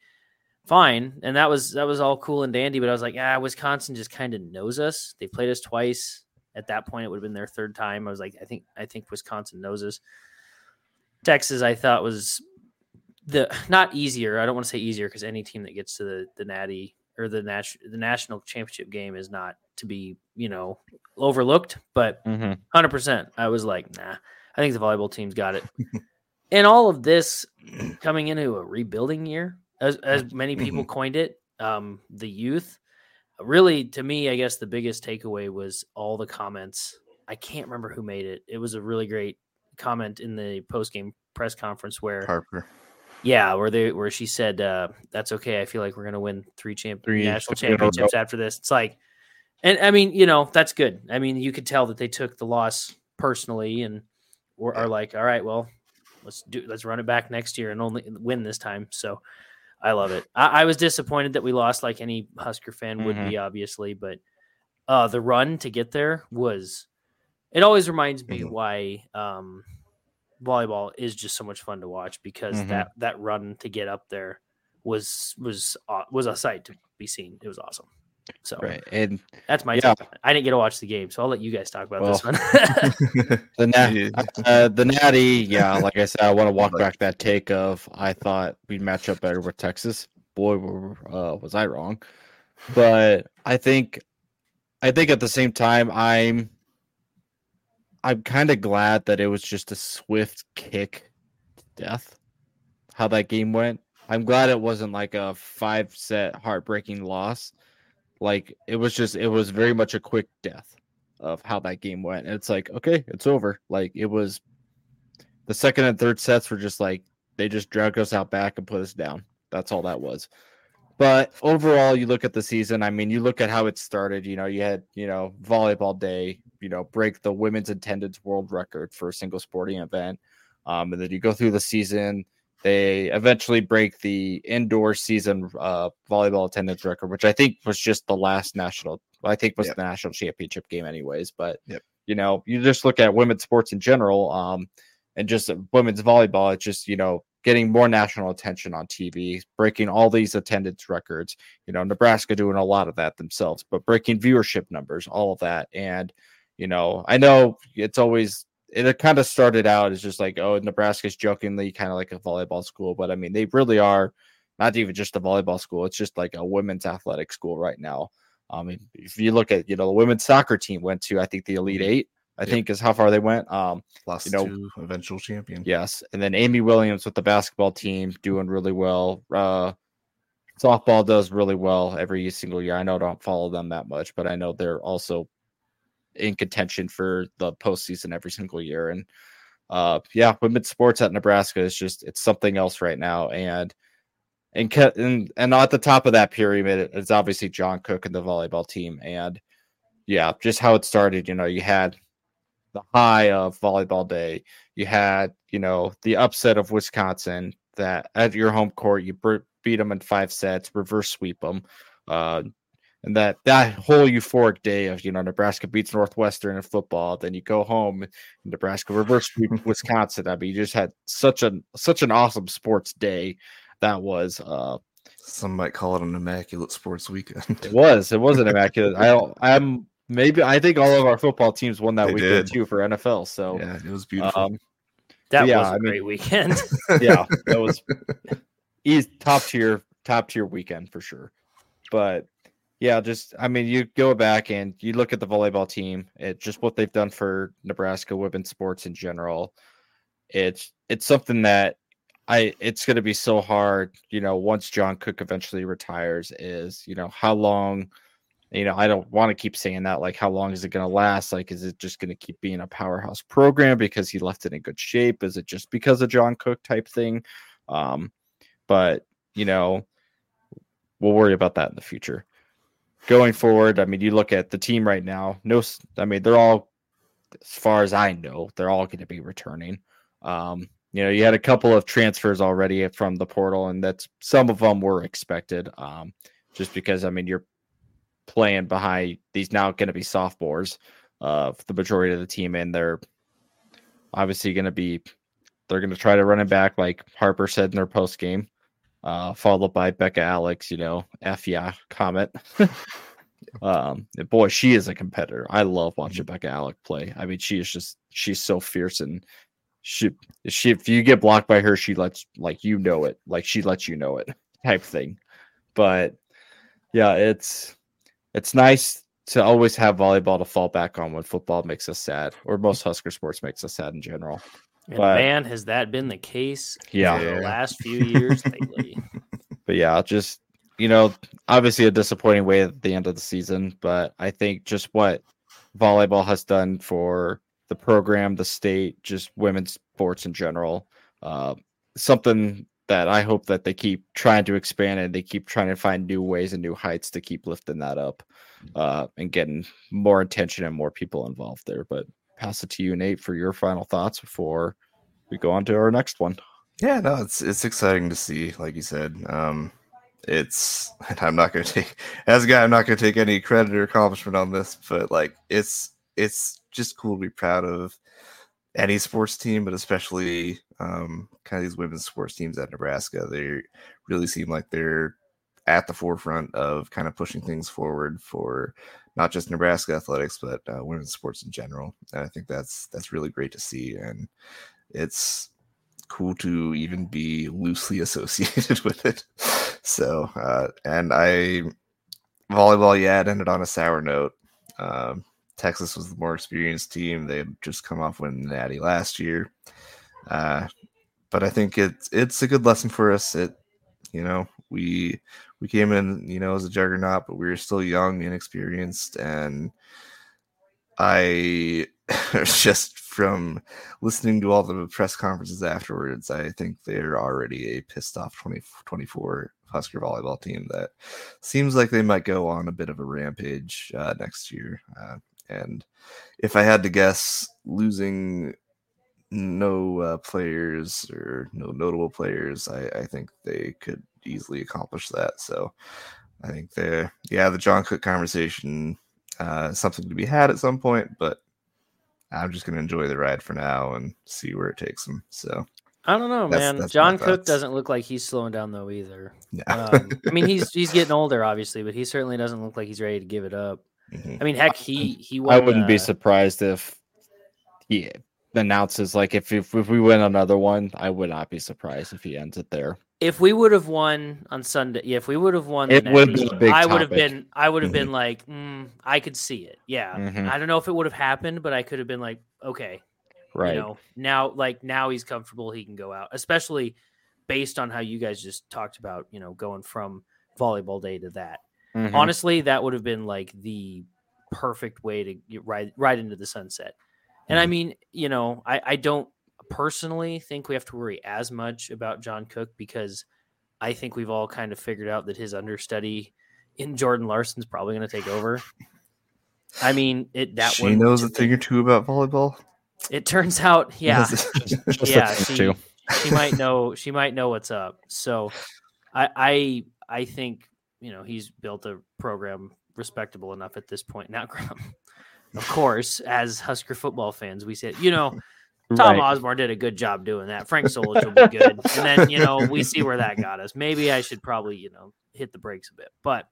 fine, and that was that was all cool and dandy. But I was like, ah, Wisconsin just kind of knows us. They played us twice. At that point, it would have been their third time. I was like, I think I think Wisconsin knows us. Texas, I thought was the not easier. I don't want to say easier because any team that gets to the the natty or the nat- the national championship game is not to be you know overlooked. But Mhm. hundred percent, I was like, nah. I think the volleyball team's got it. and all of this coming into a rebuilding year, as as many people coined it, um, the youth. Really, to me, I guess the biggest takeaway was all the comments. I can't remember who made it. It was a really great comment in the post game press conference where Harper. yeah, where they where she said, uh, "That's okay. I feel like we're gonna win three champ Three- national three in a row. championships after this." It's like, and I mean, you know, that's good. I mean, you could tell that they took the loss personally and were, are like, "All right, well, let's do let's run it back next year and only win this time." So, I love it. I, I was disappointed that we lost, like any Husker fan would Mhm. be, obviously, but uh, the run to get there was. It always reminds me Mhm. why um, volleyball is just so much fun to watch because Mhm. that that run to get up there was was aw- was a sight to be seen. It was awesome. So Right. And that's my Yeah. take. I didn't get to watch the game, so I'll let you guys talk about this one. the na- Yeah. uh, the natty, yeah, like I said, I want to walk back that take of I thought we'd match up better with Texas. Boy, were- uh, was I wrong. But I think I think at the same time I'm I'm kind of glad that it was just a swift kick to death. How that game went. I'm glad it wasn't like a five set heartbreaking loss. Like it was just it was very much a quick death of how that game went. And it's like, okay, it's over. Like it was the second and third sets were just like they just dragged us out back and put us down. That's all that was. But overall, you look at the season. I mean, you look at how it started. You know, you had you know volleyball day. You know, break the women's attendance world record for a single sporting event, um, and then you go through the season. They eventually break the indoor season uh, volleyball attendance record, which I think was just the last national. I think was Yep. the national championship game, anyways. But Yep. you know, you just look at women's sports in general, um, and just women's volleyball. It's just you know getting more national attention on TV, breaking all these attendance records. You know, Nebraska doing a lot of that themselves, but breaking viewership numbers, all of that. And, you know, I know it's always, it kind of started out as just like, oh, Nebraska's jokingly kind of like a volleyball school, but I mean, they really are not even just a volleyball school. It's just like a women's athletic school right now. I mean, if you look at, you know, the women's soccer team went to, I think the Elite Eight, I Yep. think is how far they went. Um, Lost You know- to eventual champion. Yes, and then Amy Williams with the basketball team doing really well. Uh, softball does really well every single year. I know I don't follow them that much, but I know they're also in contention for the postseason every single year. And uh, yeah, women's sports at Nebraska is just it's something else right now. And and and and at the top of that pyramid is obviously John Cook and the volleyball team. And yeah, just how it started. You know, you had the high of volleyball day you had you know the upset of wisconsin that at your home court you beat them in five sets reverse sweep them uh, and that that whole euphoric day of you know nebraska beats northwestern in football then you go home and nebraska reverse sweep wisconsin i mean you just had such a such an awesome sports day that was uh Some might call it an immaculate sports weekend. it was it was an immaculate I I'm maybe i think all of our football teams won that They weekend did. too for nfl so yeah, it was beautiful. um that Yeah, was a I mean- great weekend. yeah, that was he's top tier, top tier weekend for sure. But yeah, just I mean, you go back and you look at the volleyball team, it just what they've done for Nebraska women's sports in general. It's it's something that I it's going to be so hard, you know, once John Cook eventually retires is, you know, how long you know, I don't want to keep saying that. Like, how long is it going to last? Like, is it just going to keep being a powerhouse program because he left it in good shape? Is it just because of John Cook type thing? Um, but you know, we'll worry about that in the future. Going forward, I mean, you look at the team right now. No, I mean, they're all, as far as I know, they're all going to be returning. Um, you know, you had a couple of transfers already from the portal, and that's some of them were expected. Um, just because I mean, you're playing behind these now going to be sophomores, uh, the majority of the team, and they're obviously going to be they're going to try to run it back, like Harper said in their post game, uh, followed by Bekka Allick. You know, f yeah, comment. um, boy, she is a competitor. I love watching Bekka Allick play. I mean, she is just she's so fierce and she she if you get blocked by her, she lets like you know it, like she lets you know it, type thing. But yeah, it's it's nice to always have volleyball to fall back on when football makes us sad, or most Husker sports makes us sad in general. And But- man, has that been the case Yeah. for the last few years lately? But yeah, just you know, obviously a disappointing way at the end of the season, but I think just what volleyball has done for the program, the state, just women's sports in general, uh, something that I hope that they keep trying to expand and they keep trying to find new ways and new heights to keep lifting that up uh, and getting more attention and more people involved there. But pass it to you, Nate, for your final thoughts before we go on to our next one. Yeah, no, it's it's exciting to see, like you said. Um it's I'm not gonna take as a guy, I'm not gonna take any credit or accomplishment on this, but like it's it's just cool to be proud of any sports team, but especially um kind of these women's sports teams at Nebraska. They really seem like they're at the forefront of kind of pushing things forward for not just Nebraska athletics, but uh, women's sports in general. And I think that's that's really great to see, and it's cool to even be loosely associated with it. So, uh, and I volleyball, yeah, it ended on a sour note. Um, Texas was the more experienced team. They had just come off winning Natty last year. Uh, but I think it's it's a good lesson for us. It, you know, we we came in, you know, as a juggernaut, but we were still young, inexperienced, and I just from listening to all the press conferences afterwards, I think they're already a pissed off 20, 24 Husker volleyball team that seems like they might go on a bit of a rampage uh, next year. Uh, and if I had to guess, losing no uh, players or no notable players, I, I think they could easily accomplish that. So I think the yeah the John Cook conversation uh, is something to be had at some point, but I'm just gonna enjoy the ride for now and see where it takes them. So I don't know, That's- man. that's John Cook doesn't look like he's slowing down though either. yeah, Um, I mean, he's he's getting older, obviously, but he certainly doesn't look like he's ready to give it up. Mhm. I mean, heck, he he. I wouldn't be uh, surprised if he announces like if, if if we win another one, I would not be surprised if he ends it there. if we would have won on Sunday. Yeah, if we would have won, It would have been I would have been. I would have Mhm. been like, mm, I could see it. Yeah, Mhm. I don't know if it would have happened, but I could have been like, okay, Right. you know, now like now he's comfortable, he can go out, especially based on how you guys just talked about, you know, going from volleyball day to that. Mhm. Honestly, that would have been like the perfect way to get right right into the sunset. And I mean, you know, I, I don't personally think we have to worry as much about John Cook because I think we've all kind of figured out that his understudy in Jordan Larson's probably going to take over. I mean, it that she knows a thing or two about volleyball. It turns out, yeah, yeah, she, she might know she might know what's up. So I I I think you know he's built a program respectable enough at this point. Now, of course, as Husker football fans, we said, you know, Tom Right. Osborne did a good job doing that. Frank Solich will be good. And then, you know, we see where that got us. Maybe I should probably, you know, hit the brakes a bit. But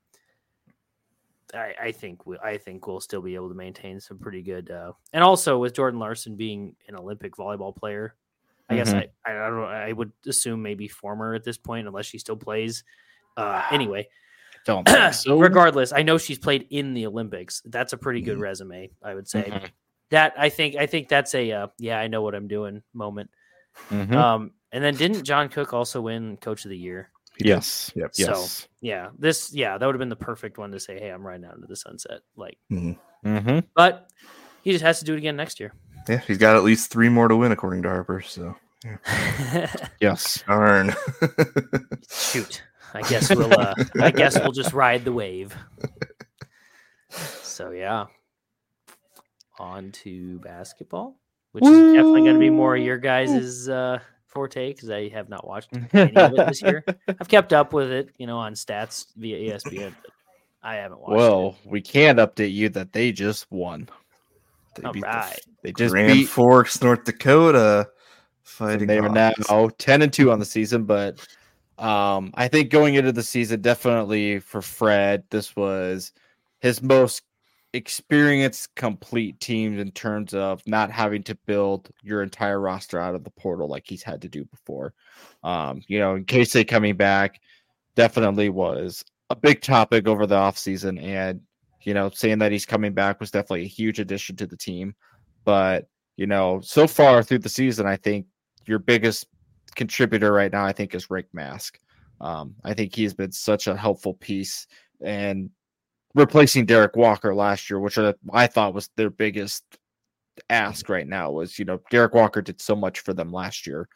I, I think we, I think we'll still be able to maintain some pretty good. Uh, and also with Jordan Larson being an Olympic volleyball player, I guess I, I don't know. I would assume maybe former at this point, unless she still plays. Uh, anyway, Don't think so. regardless, I know she's played in the Olympics. That's a pretty good Mhm. resume, I would say Mhm. that I think I think that's a uh, yeah I know what I'm doing moment. Mhm. Um, and then didn't John Cook also win Coach of the Year? He did. yes. Yep. So- Yes. Yeah, this yeah that would have been the perfect one to say, hey, I'm riding out into the sunset. Like, hmm but he just has to do it again next year. Yeah, he's got at least three more to win, according to Harper. So Yes. darn. Shoot, I guess we'll uh, I guess we'll just ride the wave. So yeah, on to basketball, which is definitely going to be more your guys' uh, forte because I have not watched any of it this year. I've kept up with it, you know, on stats via ESPN, but I haven't watched well, it. we can't update you that they just won. They All beat the. They just Grand beat. Forks, North Dakota, and fighting. They are now ten and two on the season, but um, I think going into the season, definitely for Fred, this was his most experienced, complete team in terms of not having to build your entire roster out of the portal like he's had to do before. Um, you know, in case they coming back, definitely was a big topic over the offseason and you know, saying that he's coming back was definitely a huge addition to the team. But, you know, so far through the season, I think your biggest contributor right now, I think, is Rienk Mast. Um, I think he's been such a helpful piece and replacing Derek Walker last year, which I, thought was their biggest ask right now was, you know, Derek Walker did so much for them last year.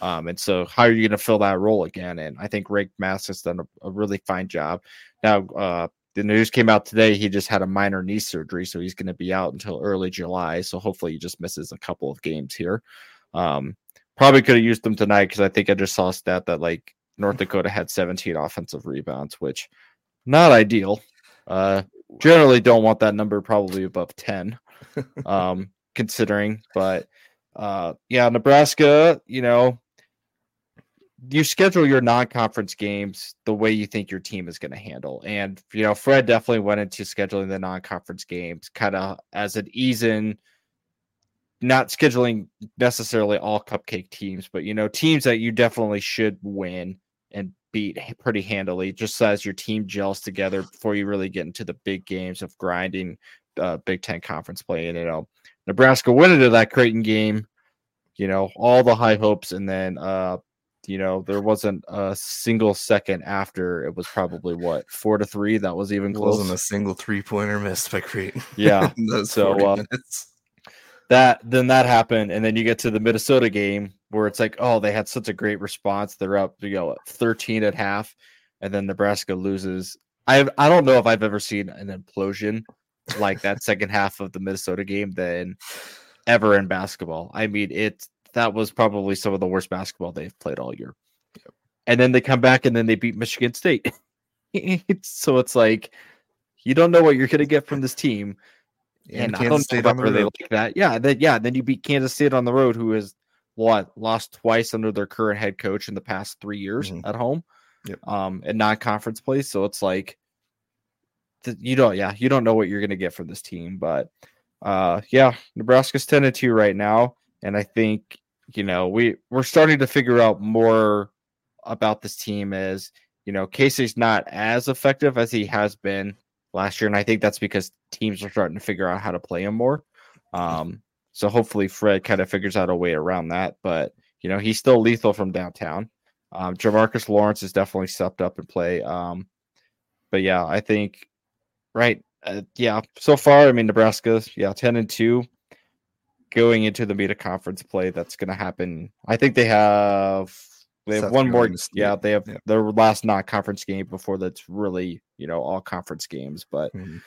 Um, and so how are you going to fill that role again? And I think Rienk Mast has done a, a really fine job. Now, uh, the news came out today. He just had a minor knee surgery, so he's going to be out until early July. So hopefully, he just misses a couple of games here. Um, probably could have used them tonight because I think I just saw a stat that like North Dakota had 17 offensive rebounds, which not ideal. Uh, generally, don't want that number probably above 10, um, considering. But uh, yeah, Nebraska, you know, you schedule your non-conference games the way you think your team is going to handle and you know fred definitely went into scheduling the non-conference games kind of as an ease in not scheduling necessarily all cupcake teams but you know teams that you definitely should win and beat pretty handily just as your team gels together before you really get into the big games of grinding uh, big ten conference play and you know nebraska went into that creighton game you know all the high hopes and then uh you know there wasn't a single second after it was probably what four to three that was even It close wasn't a single three pointer missed by Creighton. yeah So, uh, minutes. That then that happened and then you get to the minnesota game where it's like oh they had such a great response. They're up you know 13 at half and then nebraska loses. I i don't know if i've ever seen an implosion like that second half of the minnesota game than ever in basketball. I mean it that was probably some of the worst basketball they've played all year. And then they come back and then they beat michigan state. So it's like you don't know what you're going to get from this team and, I don't State on the really road. like that. Yeah, then yeah, then you beat Kansas State on the road, who has what lost twice under their current head coach in the past three years Mhm. at home, Yep. um, in non-conference play. So it's like th- you don't, yeah, you don't know what you're gonna get from this team, but uh, yeah, Nebraska's ten and two right now, and I think you know we we're starting to figure out more about this team as you know Keisei's not as effective as he has been last year, and I think that's because teams are starting to figure out how to play him more. Um, so hopefully Fred kind of figures out a way around that. But you know, he's still lethal from downtown. Um, Jamarques Lawrence has definitely stepped up and play. Um, but yeah, I think right. Uh, yeah, so far, I mean, Nebraska, yeah, ten and two, going into the Meta Conference play. That's going to happen. I think they have they have South one more. State. Yeah, they have Yeah. their last non-conference game before that's really you know all conference games. But Mhm.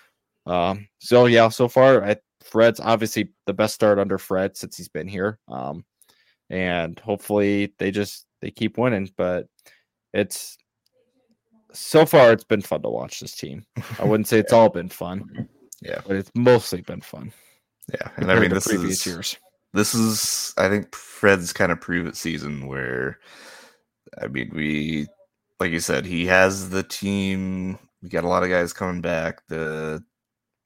um, so yeah, so far, I, Fred's obviously the best start under Fred since he's been here. Um, and hopefully they just they keep winning. But it's so far it's been fun to watch this team. I wouldn't say it's all been fun, Yeah, but it's mostly been fun. yeah, and I mean this previous is years. this is I think Fred's kind of prove it season where I mean we like you said he has the team we got a lot of guys coming back the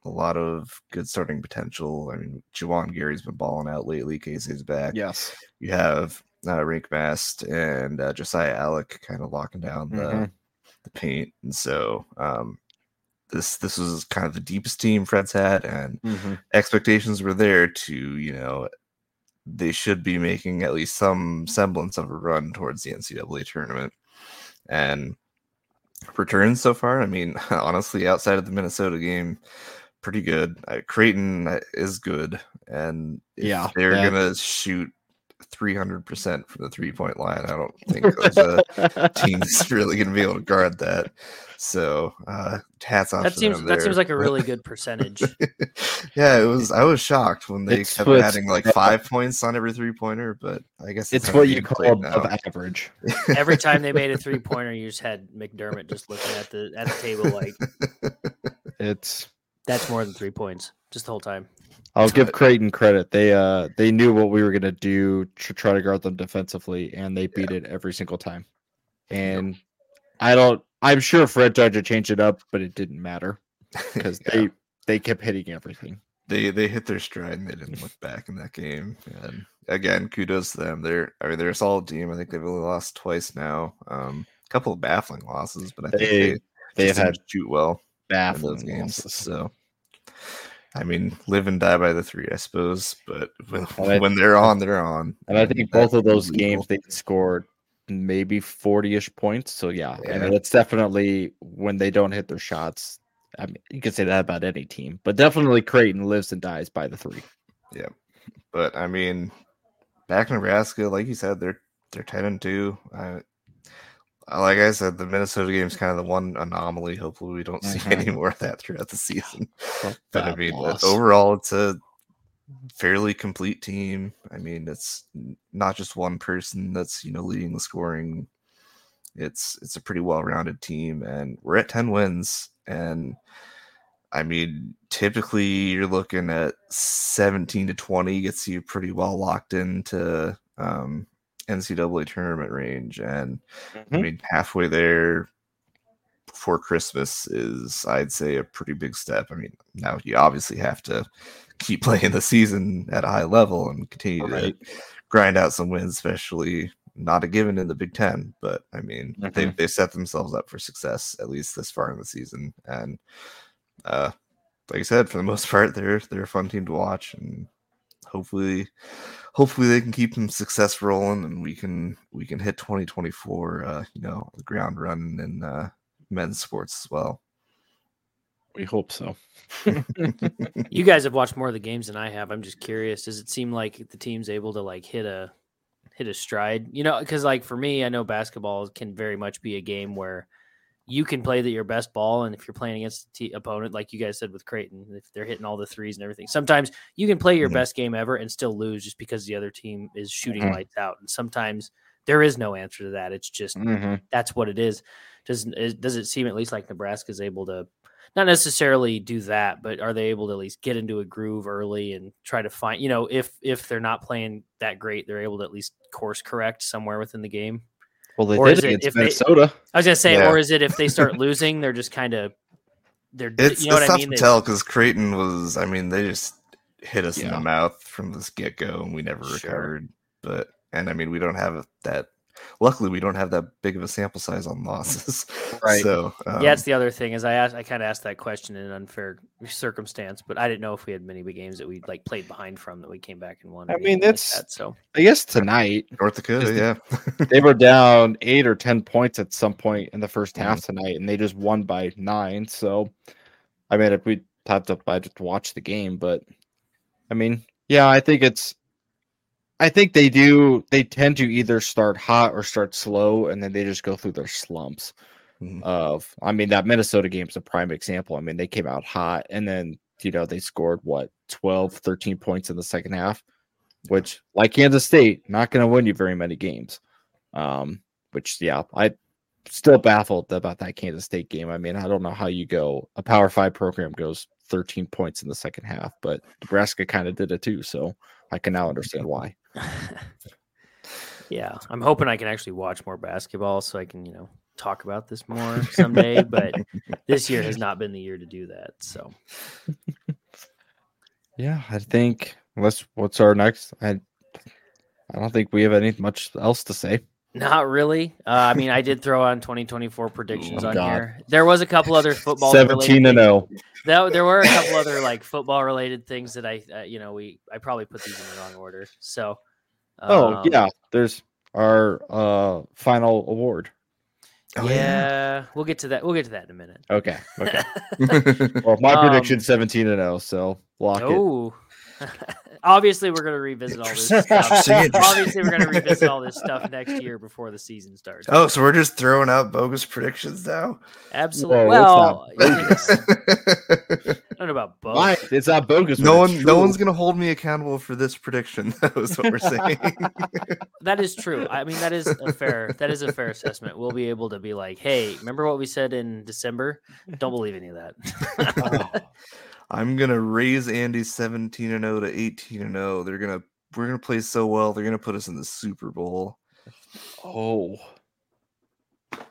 a lot of good starting potential I mean Juwan Gary's been balling out lately Keisei's back Yes. you have uh, Rienk Mast and uh, Josiah Allick kind of locking down the Mhm. the paint and so um this this was kind of the deepest team Fred's had and Mhm. expectations were there to you know they should be making at least some semblance of a run towards the ncaa tournament. And returns so far i mean honestly outside of the minnesota game pretty good. Uh, creighton uh, is good. And if Yeah, they're that- gonna shoot 300% from the three point line. I don't think those uh, teams really going to be able to guard that. So, uh, hats off. That to seems them that seems like a really good percentage. yeah, it was. I was shocked when they It's kept adding like five points on every three pointer, but I guess It's what you call played above average. Every time they made a three pointer, you just had McDermott just looking at the at the table like It's that's more than three points just the whole time. I'll give Creighton credit. They uh they knew what we were gonna do to try to guard them defensively, and they beat it every single time. And I don't. I'm sure Fred tried to change it up, but it didn't matter because Yeah. they they kept hitting everything. they they hit their stride and they didn't look back in that game. And again, kudos to them. They're I mean they're a solid team. I think they've only lost twice now. Um, a couple of baffling losses, but I think They they, they've had shoot well baffling games. So I mean, live and die by the three, I suppose. But when, when they're on, they're on. And I think both of those games they scored maybe 40-ish points. So yeah, I Yeah. mean it's definitely when they don't hit their shots. I mean you can say that about any team, but definitely Creighton lives and dies by the three. Yeah, But I mean, back in Nebraska, like you said, they're they're ten and two. I- like I said, the Minnesota game is kind of the one anomaly. Hopefully, we don't see Mhm. any more of that throughout the season. But I mean, loss. overall, it's a fairly complete team. I mean, it's not just one person that's you know leading the scoring. It's it's a pretty well rounded team, and we're at ten wins. And I mean, typically you're looking at seventeen to twenty gets you pretty well locked into um, NCAA tournament range, and I Mhm. mean halfway there before Christmas is, I'd say, a pretty big step. I mean, now you obviously have to keep playing the season at a high level and continue Right. to grind out some wins, especially not a given in the Big Ten. But I mean, they Mhm. they set themselves up for success at least this far in the season, and uh, like I said, for the most part, they're they're a fun team to watch, and hopefully, hopefully they can keep some success rolling, and we can we can hit 2024, uh, you know, the ground running in uh, men's sports as well. We hope so. You guys have watched more of the games than I have. I'm just curious. Does it seem like the team's able to like hit a hit a stride? You know, because like for me, I know basketball can very much be a game where you can play the, your best ball, and if you're playing against the t- opponent, like you guys said with Creighton, if they're hitting all the threes and everything, sometimes you can play your Mhm. best game ever and still lose just because the other team is shooting Mhm. lights out. And sometimes there is no answer to that. It's just Mhm. that's what it is. Does does it seem at least like Nebraska is able to not necessarily do that, but are they able to at least get into a groove early and try to find you know if if they're not playing that great, they're able to at least course correct somewhere within the game. Well, they Or did is it against if they- Minnesota. I was gonna say, Yeah. or is it if they start losing, they're just kind of they're It's, you know it's what I tough mean? to They- tell because Creighton was, I mean, they just hit us in the mouth from this get go, and we never Sure. recovered. But and I mean, we don't have that. Luckily, we don't have that big of a sample size on losses. Right. So um, yeah, it's the other thing is I asked I kind of asked that question in an unfair circumstance, but I didn't know if we had many big games that we like played behind from that we came back and won. I mean, anything like that's- that, so. I guess tonight North Dakota, Is yeah. they were down eight or ten points at some point in the first Mm-hmm. half tonight, and they just won by nine. So, I mean, if we have to, I just watched the game, but I mean, yeah, I think it's. I think they do. They tend to either start hot or start slow, and then they just go through their slumps. Mhm. Of, I mean, that Minnesota game's a prime example. I mean, they came out hot, and then you know they scored what 12, 13 points in the second half, which, like Kansas State, not going to win you very many games. Um, which yeah, I still baffled about that Kansas State game. I mean, I don't know how you go a Power Five program goes 13 points in the second half, but Nebraska kind of did it too. So I can now understand why. yeah, I'm hoping I can actually watch more basketball so I can, you know, talk about this more someday. but this year has not been the year to do that. So Yeah, I think what's what's our next? I I don't think we have any much else to say. Not really. Uh, I mean, I did throw on 2024 predictions Oh, on God. here. There was a couple other football 17 and oh. 0. That, there were a couple other like football related things that I, uh, you know, we I probably put these in the wrong order. So, Oh um, yeah, there's our uh final award. Oh, yeah, we'll get to that. We'll get to that in a minute. Okay. Okay. well, my Um, prediction 17 and 0, so lock it. Oh, Obviously, we're going to revisit all this stuff. interesting, interesting. Obviously, we're going to revisit all this stuff next year before the season starts. Oh, so we're just throwing out bogus predictions now? Absolutely. Whoa, it's Well, not bogus. I don't know about both. Why? It's not bogus. no one, no one's gonna hold me accountable for this prediction. That was what we're saying. That is true. I mean, that is a fair. That is a fair assessment. We'll be able to be like, "Hey, remember what we said in December? Don't believe any of that." I'm gonna raise Andy 17 and 0 to 18 and 0. They're gonna we're gonna play so well. They're gonna put us in the Super Bowl. Oh.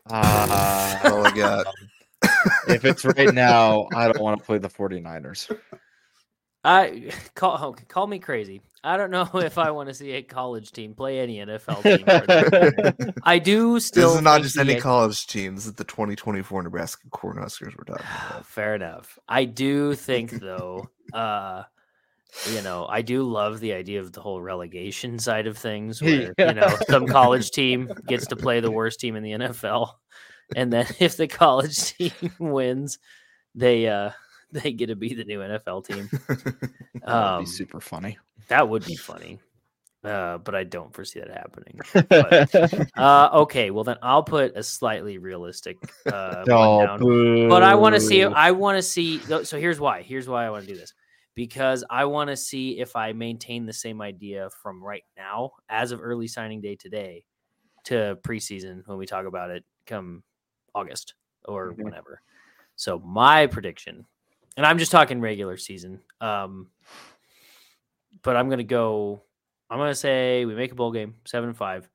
That's Uh, all I got. If it's right now, I don't want to play the 49ers. I call call me crazy. I don't know if I want to see a college team play any NFL team. I do still. this is not just any ed- college team. This is the 2024 Nebraska Cornhuskers we're talking about. Fair enough. I do think though, uh, you know, I do love the idea of the whole relegation side of things where, you know, some college team gets to play the worst team in the NFL. And then if the college team wins, they uh they get to be the new NFL team. Um, be super funny. that would be funny. Uh, but I don't foresee that happening. But, uh, okay, well then I'll put a slightly realistic uh, oh, down. But I want to see. I want to see. So here's why. Here's why I want to do this because I want to see if I maintain the same idea from right now, as of early signing day today, to preseason when we talk about it come August or Mhm. whenever. So my prediction, and I'm just talking regular season. Um, but I'm gonna go. I'm gonna say we make a bowl game, seven and five.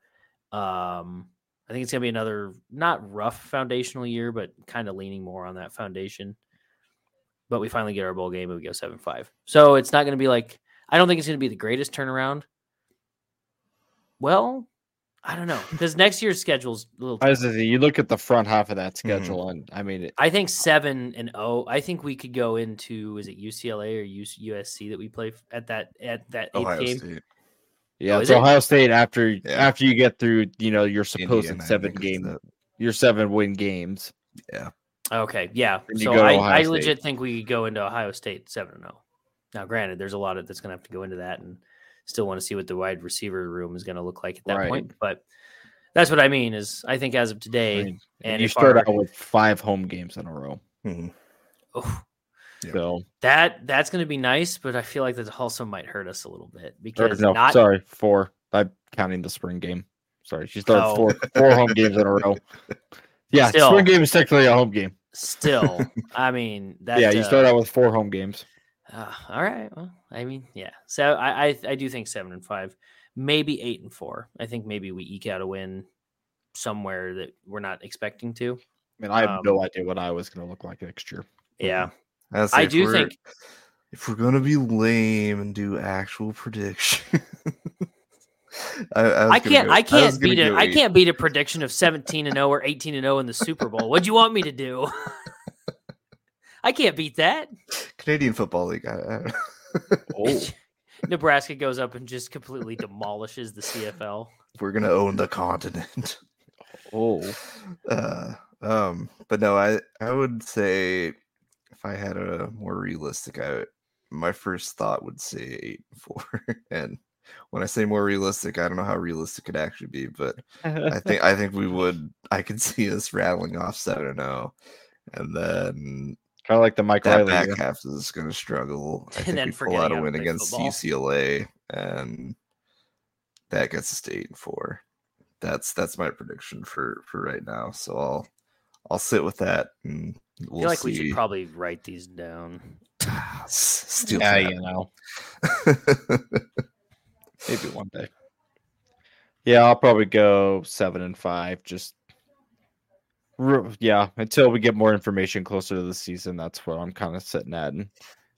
Um, I think it's gonna be another not rough foundational year, but kind of leaning more on that foundation. But we finally get our bowl game and we go seven five. So it's not gonna be like I don't think it's gonna be the greatest turnaround. Well, I don't know because next year's schedule's a little. I was gonna say, you look at the front half of that Mm-hmm. schedule, and I mean, it, I think seven and oh. I think we could go into is it UCLA or USC that we play at that at that eighth Ohio game. State. yeah, Oh, it's is it? Ohio State after Yeah. after you get through, you know, your supposed Indiana, seven think, is game, the- your seven win games. Yeah. Okay, yeah. So I, I legit think we could go into Ohio State seven and zero. Now, granted, there's a lot of that's going to have to go into that, and still want to see what the wide receiver room is going to look like at that Right. point. But that's what I mean. Is I think as of today, I mean, and you start our- out with five home games in a row, Mhm. oh, Yeah. so that that's going to be nice, but I feel like that also might hurt us a little bit or because no, not sorry, four. I'm counting the spring game. Sorry, she started Oh. four four home games in a row. Yeah, Still. spring game is technically a home game. still. I mean, that yeah, you uh, start out with four home games. Uh, all right. Well, I mean, yeah. So I, I I do think seven and five, maybe eight and four. I think maybe we eke out a win somewhere that we're not expecting to. I mean, I have no Um, idea what I was going to look like next year. Yeah, I'd say I do think if we're gonna be lame and do actual prediction, I, I, I can't go- I can't gonna beat it. I can't beat a prediction of seventeen and zero or eighteen and zero in the Super Bowl. what do you want me to do? I can't beat that. Canadian Football League. I, I, Oh, Nebraska goes up and just completely demolishes the CFL. we're gonna own the continent. oh, uh, um, but no, I I would say if I had a more realistic, I my first thought would say eight and four. and when I say more realistic, I don't know how realistic it actually be, but I think I think we would. I could see us rattling off seven and zero, and then kind of like the Mike that Riley. back year. half is going to struggle. I And think then we pull out a how to win against football. UCLA, and that gets us to eight and four. That's that's my prediction for for right now. So I'll I'll sit with that, and we'll feel like see. we should probably write these down. S- steal Yeah, that. you know, maybe one day. Yeah, I'll probably go seven and five. Just r- yeah, until we get more information closer to the season. That's what I'm kind of sitting at, and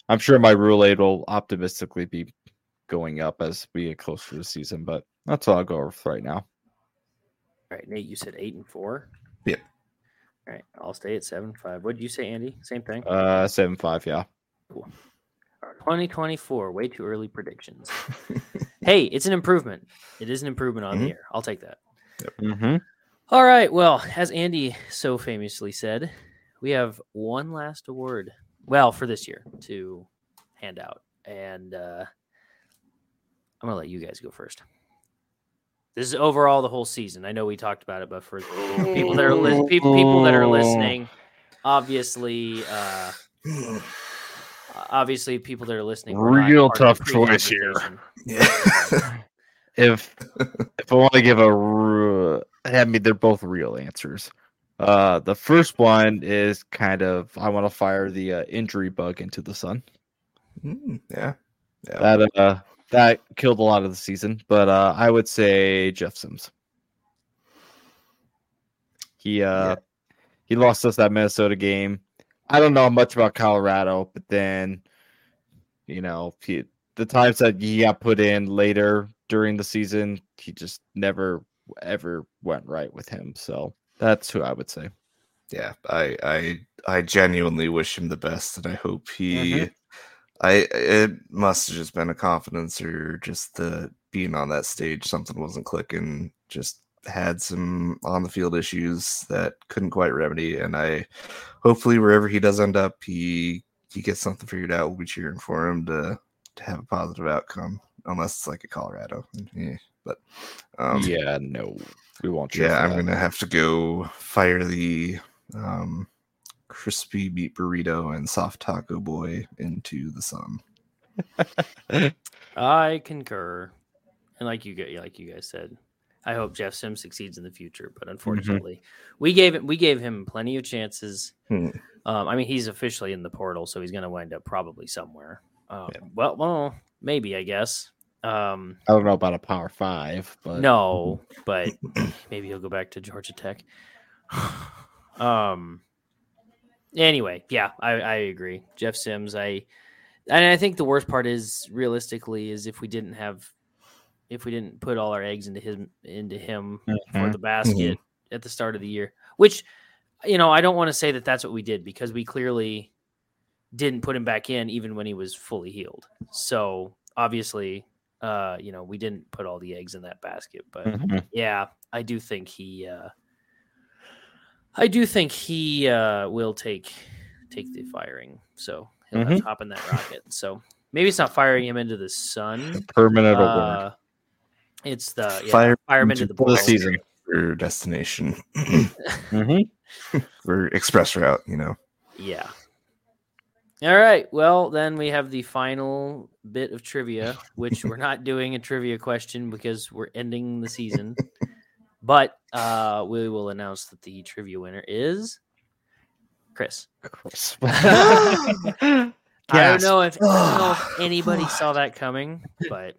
I'm sure my rule roulette will optimistically be going up as we get closer to the season. But that's all I'll go with right now. All right, Nate, you said eight and four. Yep. All right, I'll stay at seven five. What did you say, Andy? Same thing. Uh, seven five. Yeah. Cool. Twenty twenty four. Way too early predictions. hey, it's an improvement. It is an improvement on the Mhm. year. I'll take that. Mm-hmm. All right. Well, as Andy so famously said, we have one last award. Well, for this year to hand out, and uh, I'm gonna let you guys go first. This is overall the whole season. I know we talked about it, but for people that are li- people, people that are listening, obviously, uh, obviously, people that are listening, Real part of the tough choice here. Yeah. if if I want to give a, r- I mean, they're both real answers. Uh, the first one is kind of I want to fire the uh, injury bug into the sun. Mm, yeah. Yeah. That uh, that killed a lot of the season, but uh, I would say Jeff Sims. He uh, Yeah. he lost us that Minnesota game. I don't know much about Colorado, but then, you know, he, the times that he got put in later during the season, he just never ever went right with him. So that's who I would say. yeah i i i genuinely wish him the best and i hope he Mhm. i it must have just been a confidence or just the being on that stage something wasn't clicking just had some on the field issues that couldn't quite remedy and i hopefully wherever he does end up he he gets something figured out we'll be cheering for him to to have a positive outcome unless it's like a colorado yeah, but um yeah, no, we won't. yeah, I'm gonna have to go fire the um, crispy meat burrito and soft taco boy into the sun. I concur, and like you like you guys said, I hope Jeff Sims succeeds in the future. But unfortunately, we gave it, we gave him plenty of chances. Hmm. Um, I mean, he's officially in the portal, so he's going to wind up probably somewhere. Um, Yeah. Well, well, maybe I guess. Um, I don't know about a power five, but no, but maybe he'll go back to Georgia Tech. um. Anyway, yeah, I, I agree. Jeff Sims, I, and I think the worst part is realistically is if we didn't have, if we didn't put all our eggs into him into him for Mhm. the basket at the start of the year, which, you know, I don't want to say that that's what we did because we clearly didn't put him back in even when he was fully healed. So obviously, uh, you know, we didn't put all the eggs in that basket, but Mhm. yeah, I do think he uh I do think he uh will take take the firing. So he'll have to hop in that rocket. So maybe it's not firing him into the sun. permanent award Uh, it's the yeah, Fire fire him into the the portal. season. for destination Mhm. for express route. You know, Yeah. All right. Well, then we have the final bit of trivia, which we're not doing a trivia question because we're ending the season. But uh, we will announce that the trivia winner is Chris. I don't know if, I don't know if anybody saw that coming, but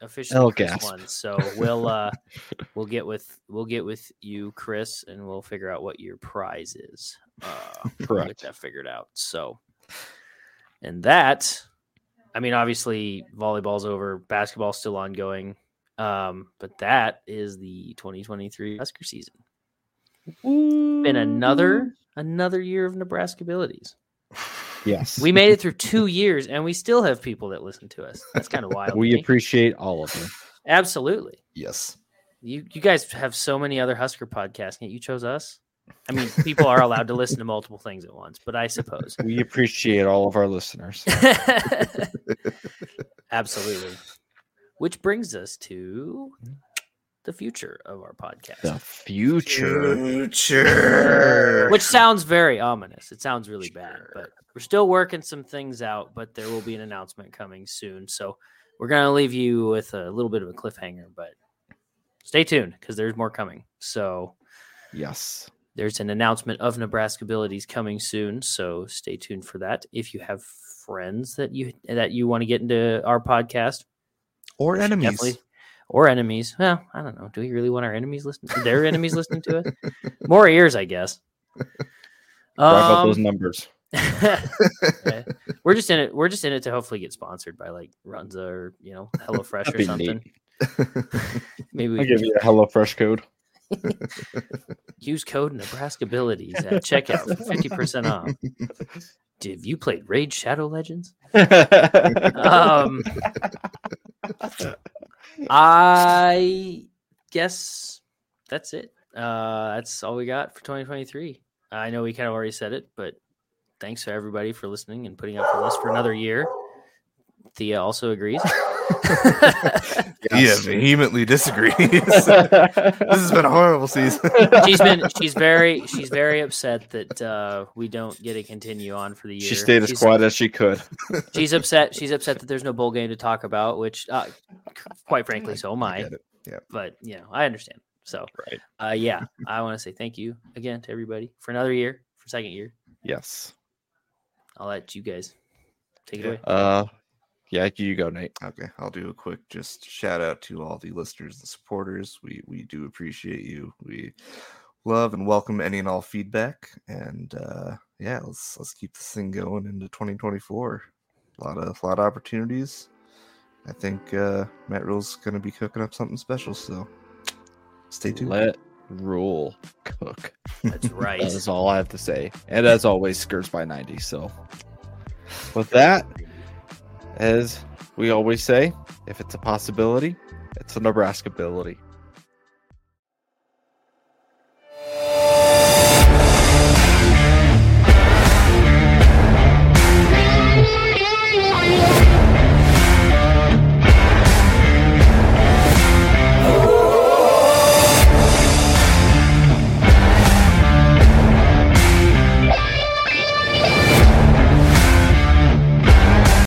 officially Hell Chris gasp. won. So we'll uh, we'll get with we'll get with you, Chris, and we'll figure out what your prize is. Uh, we'll get Correct. that figured out. So, and that, I mean, obviously volleyball's over, basketball's still ongoing, um, but that is the 2023 Husker season. Been another another year of Nebraskabilities. Yes. We made it through two years, and we still have people that listen to us. That's kind of wild. we appreciate all of you. Absolutely. yes, You you guys have so many other Husker podcasts, yet you chose us. I mean, people are allowed to listen to multiple things at once, but I suppose. We appreciate all of our listeners. Absolutely. Which brings us to the future of our podcast, The future. future. which sounds very ominous. It sounds really bad, but we're still working some things out. But there will be an announcement coming soon, so we're gonna leave you with a little bit of a cliffhanger. But stay tuned because there's more coming. So Yes. There's an announcement of Nebraskabilities coming soon, so stay tuned for that. If you have friends that you that you want to get into our podcast, or enemies. or enemies. Well, I don't know. Do we really want our enemies listening? Their enemies listening to us? More ears, I guess. Drive up those Um, numbers. yeah. we're just in it. We're just in it to hopefully get sponsored by like Runza or you know HelloFresh or something. Maybe we I'll give you a HelloFresh code. use code Nebraskabilities at checkout for fifty percent off. Have you played Raid Shadow Legends? Um, I guess that's it. Uh, that's all we got for 2023. I know we kind of already said it, but thanks to everybody for listening and putting up with us for another year. Thea also agrees. Yeah, vehemently disagrees. this has been a horrible season. she's been she's very she's very upset that uh, we don't get to continue on for the year. she stayed as she's, quiet as she could. She's upset. She's upset that there's no bowl game to talk about, which, uh, quite frankly, so am I. get it. Yeah. But you know, I understand. So, Right. uh, yeah, I want to say thank you again to everybody for another year, for second year. Yes. I'll let you guys take it Yeah. away. Uh, yeah, you go, Nate. Okay, I'll do a quick just shout out to all the listeners and supporters. We we do appreciate you. We love and welcome any and all feedback. And uh yeah, let's let's keep this thing going into 2024. A lot of a lot of opportunities. I think uh Matt Rhule's gonna be cooking up something special, so stay tuned. Let Rhule cook. That's right. That is all I have to say. And as always, skirts by 90. So, with that, as we always say, if it's a possibility, it's a Nebraska ability.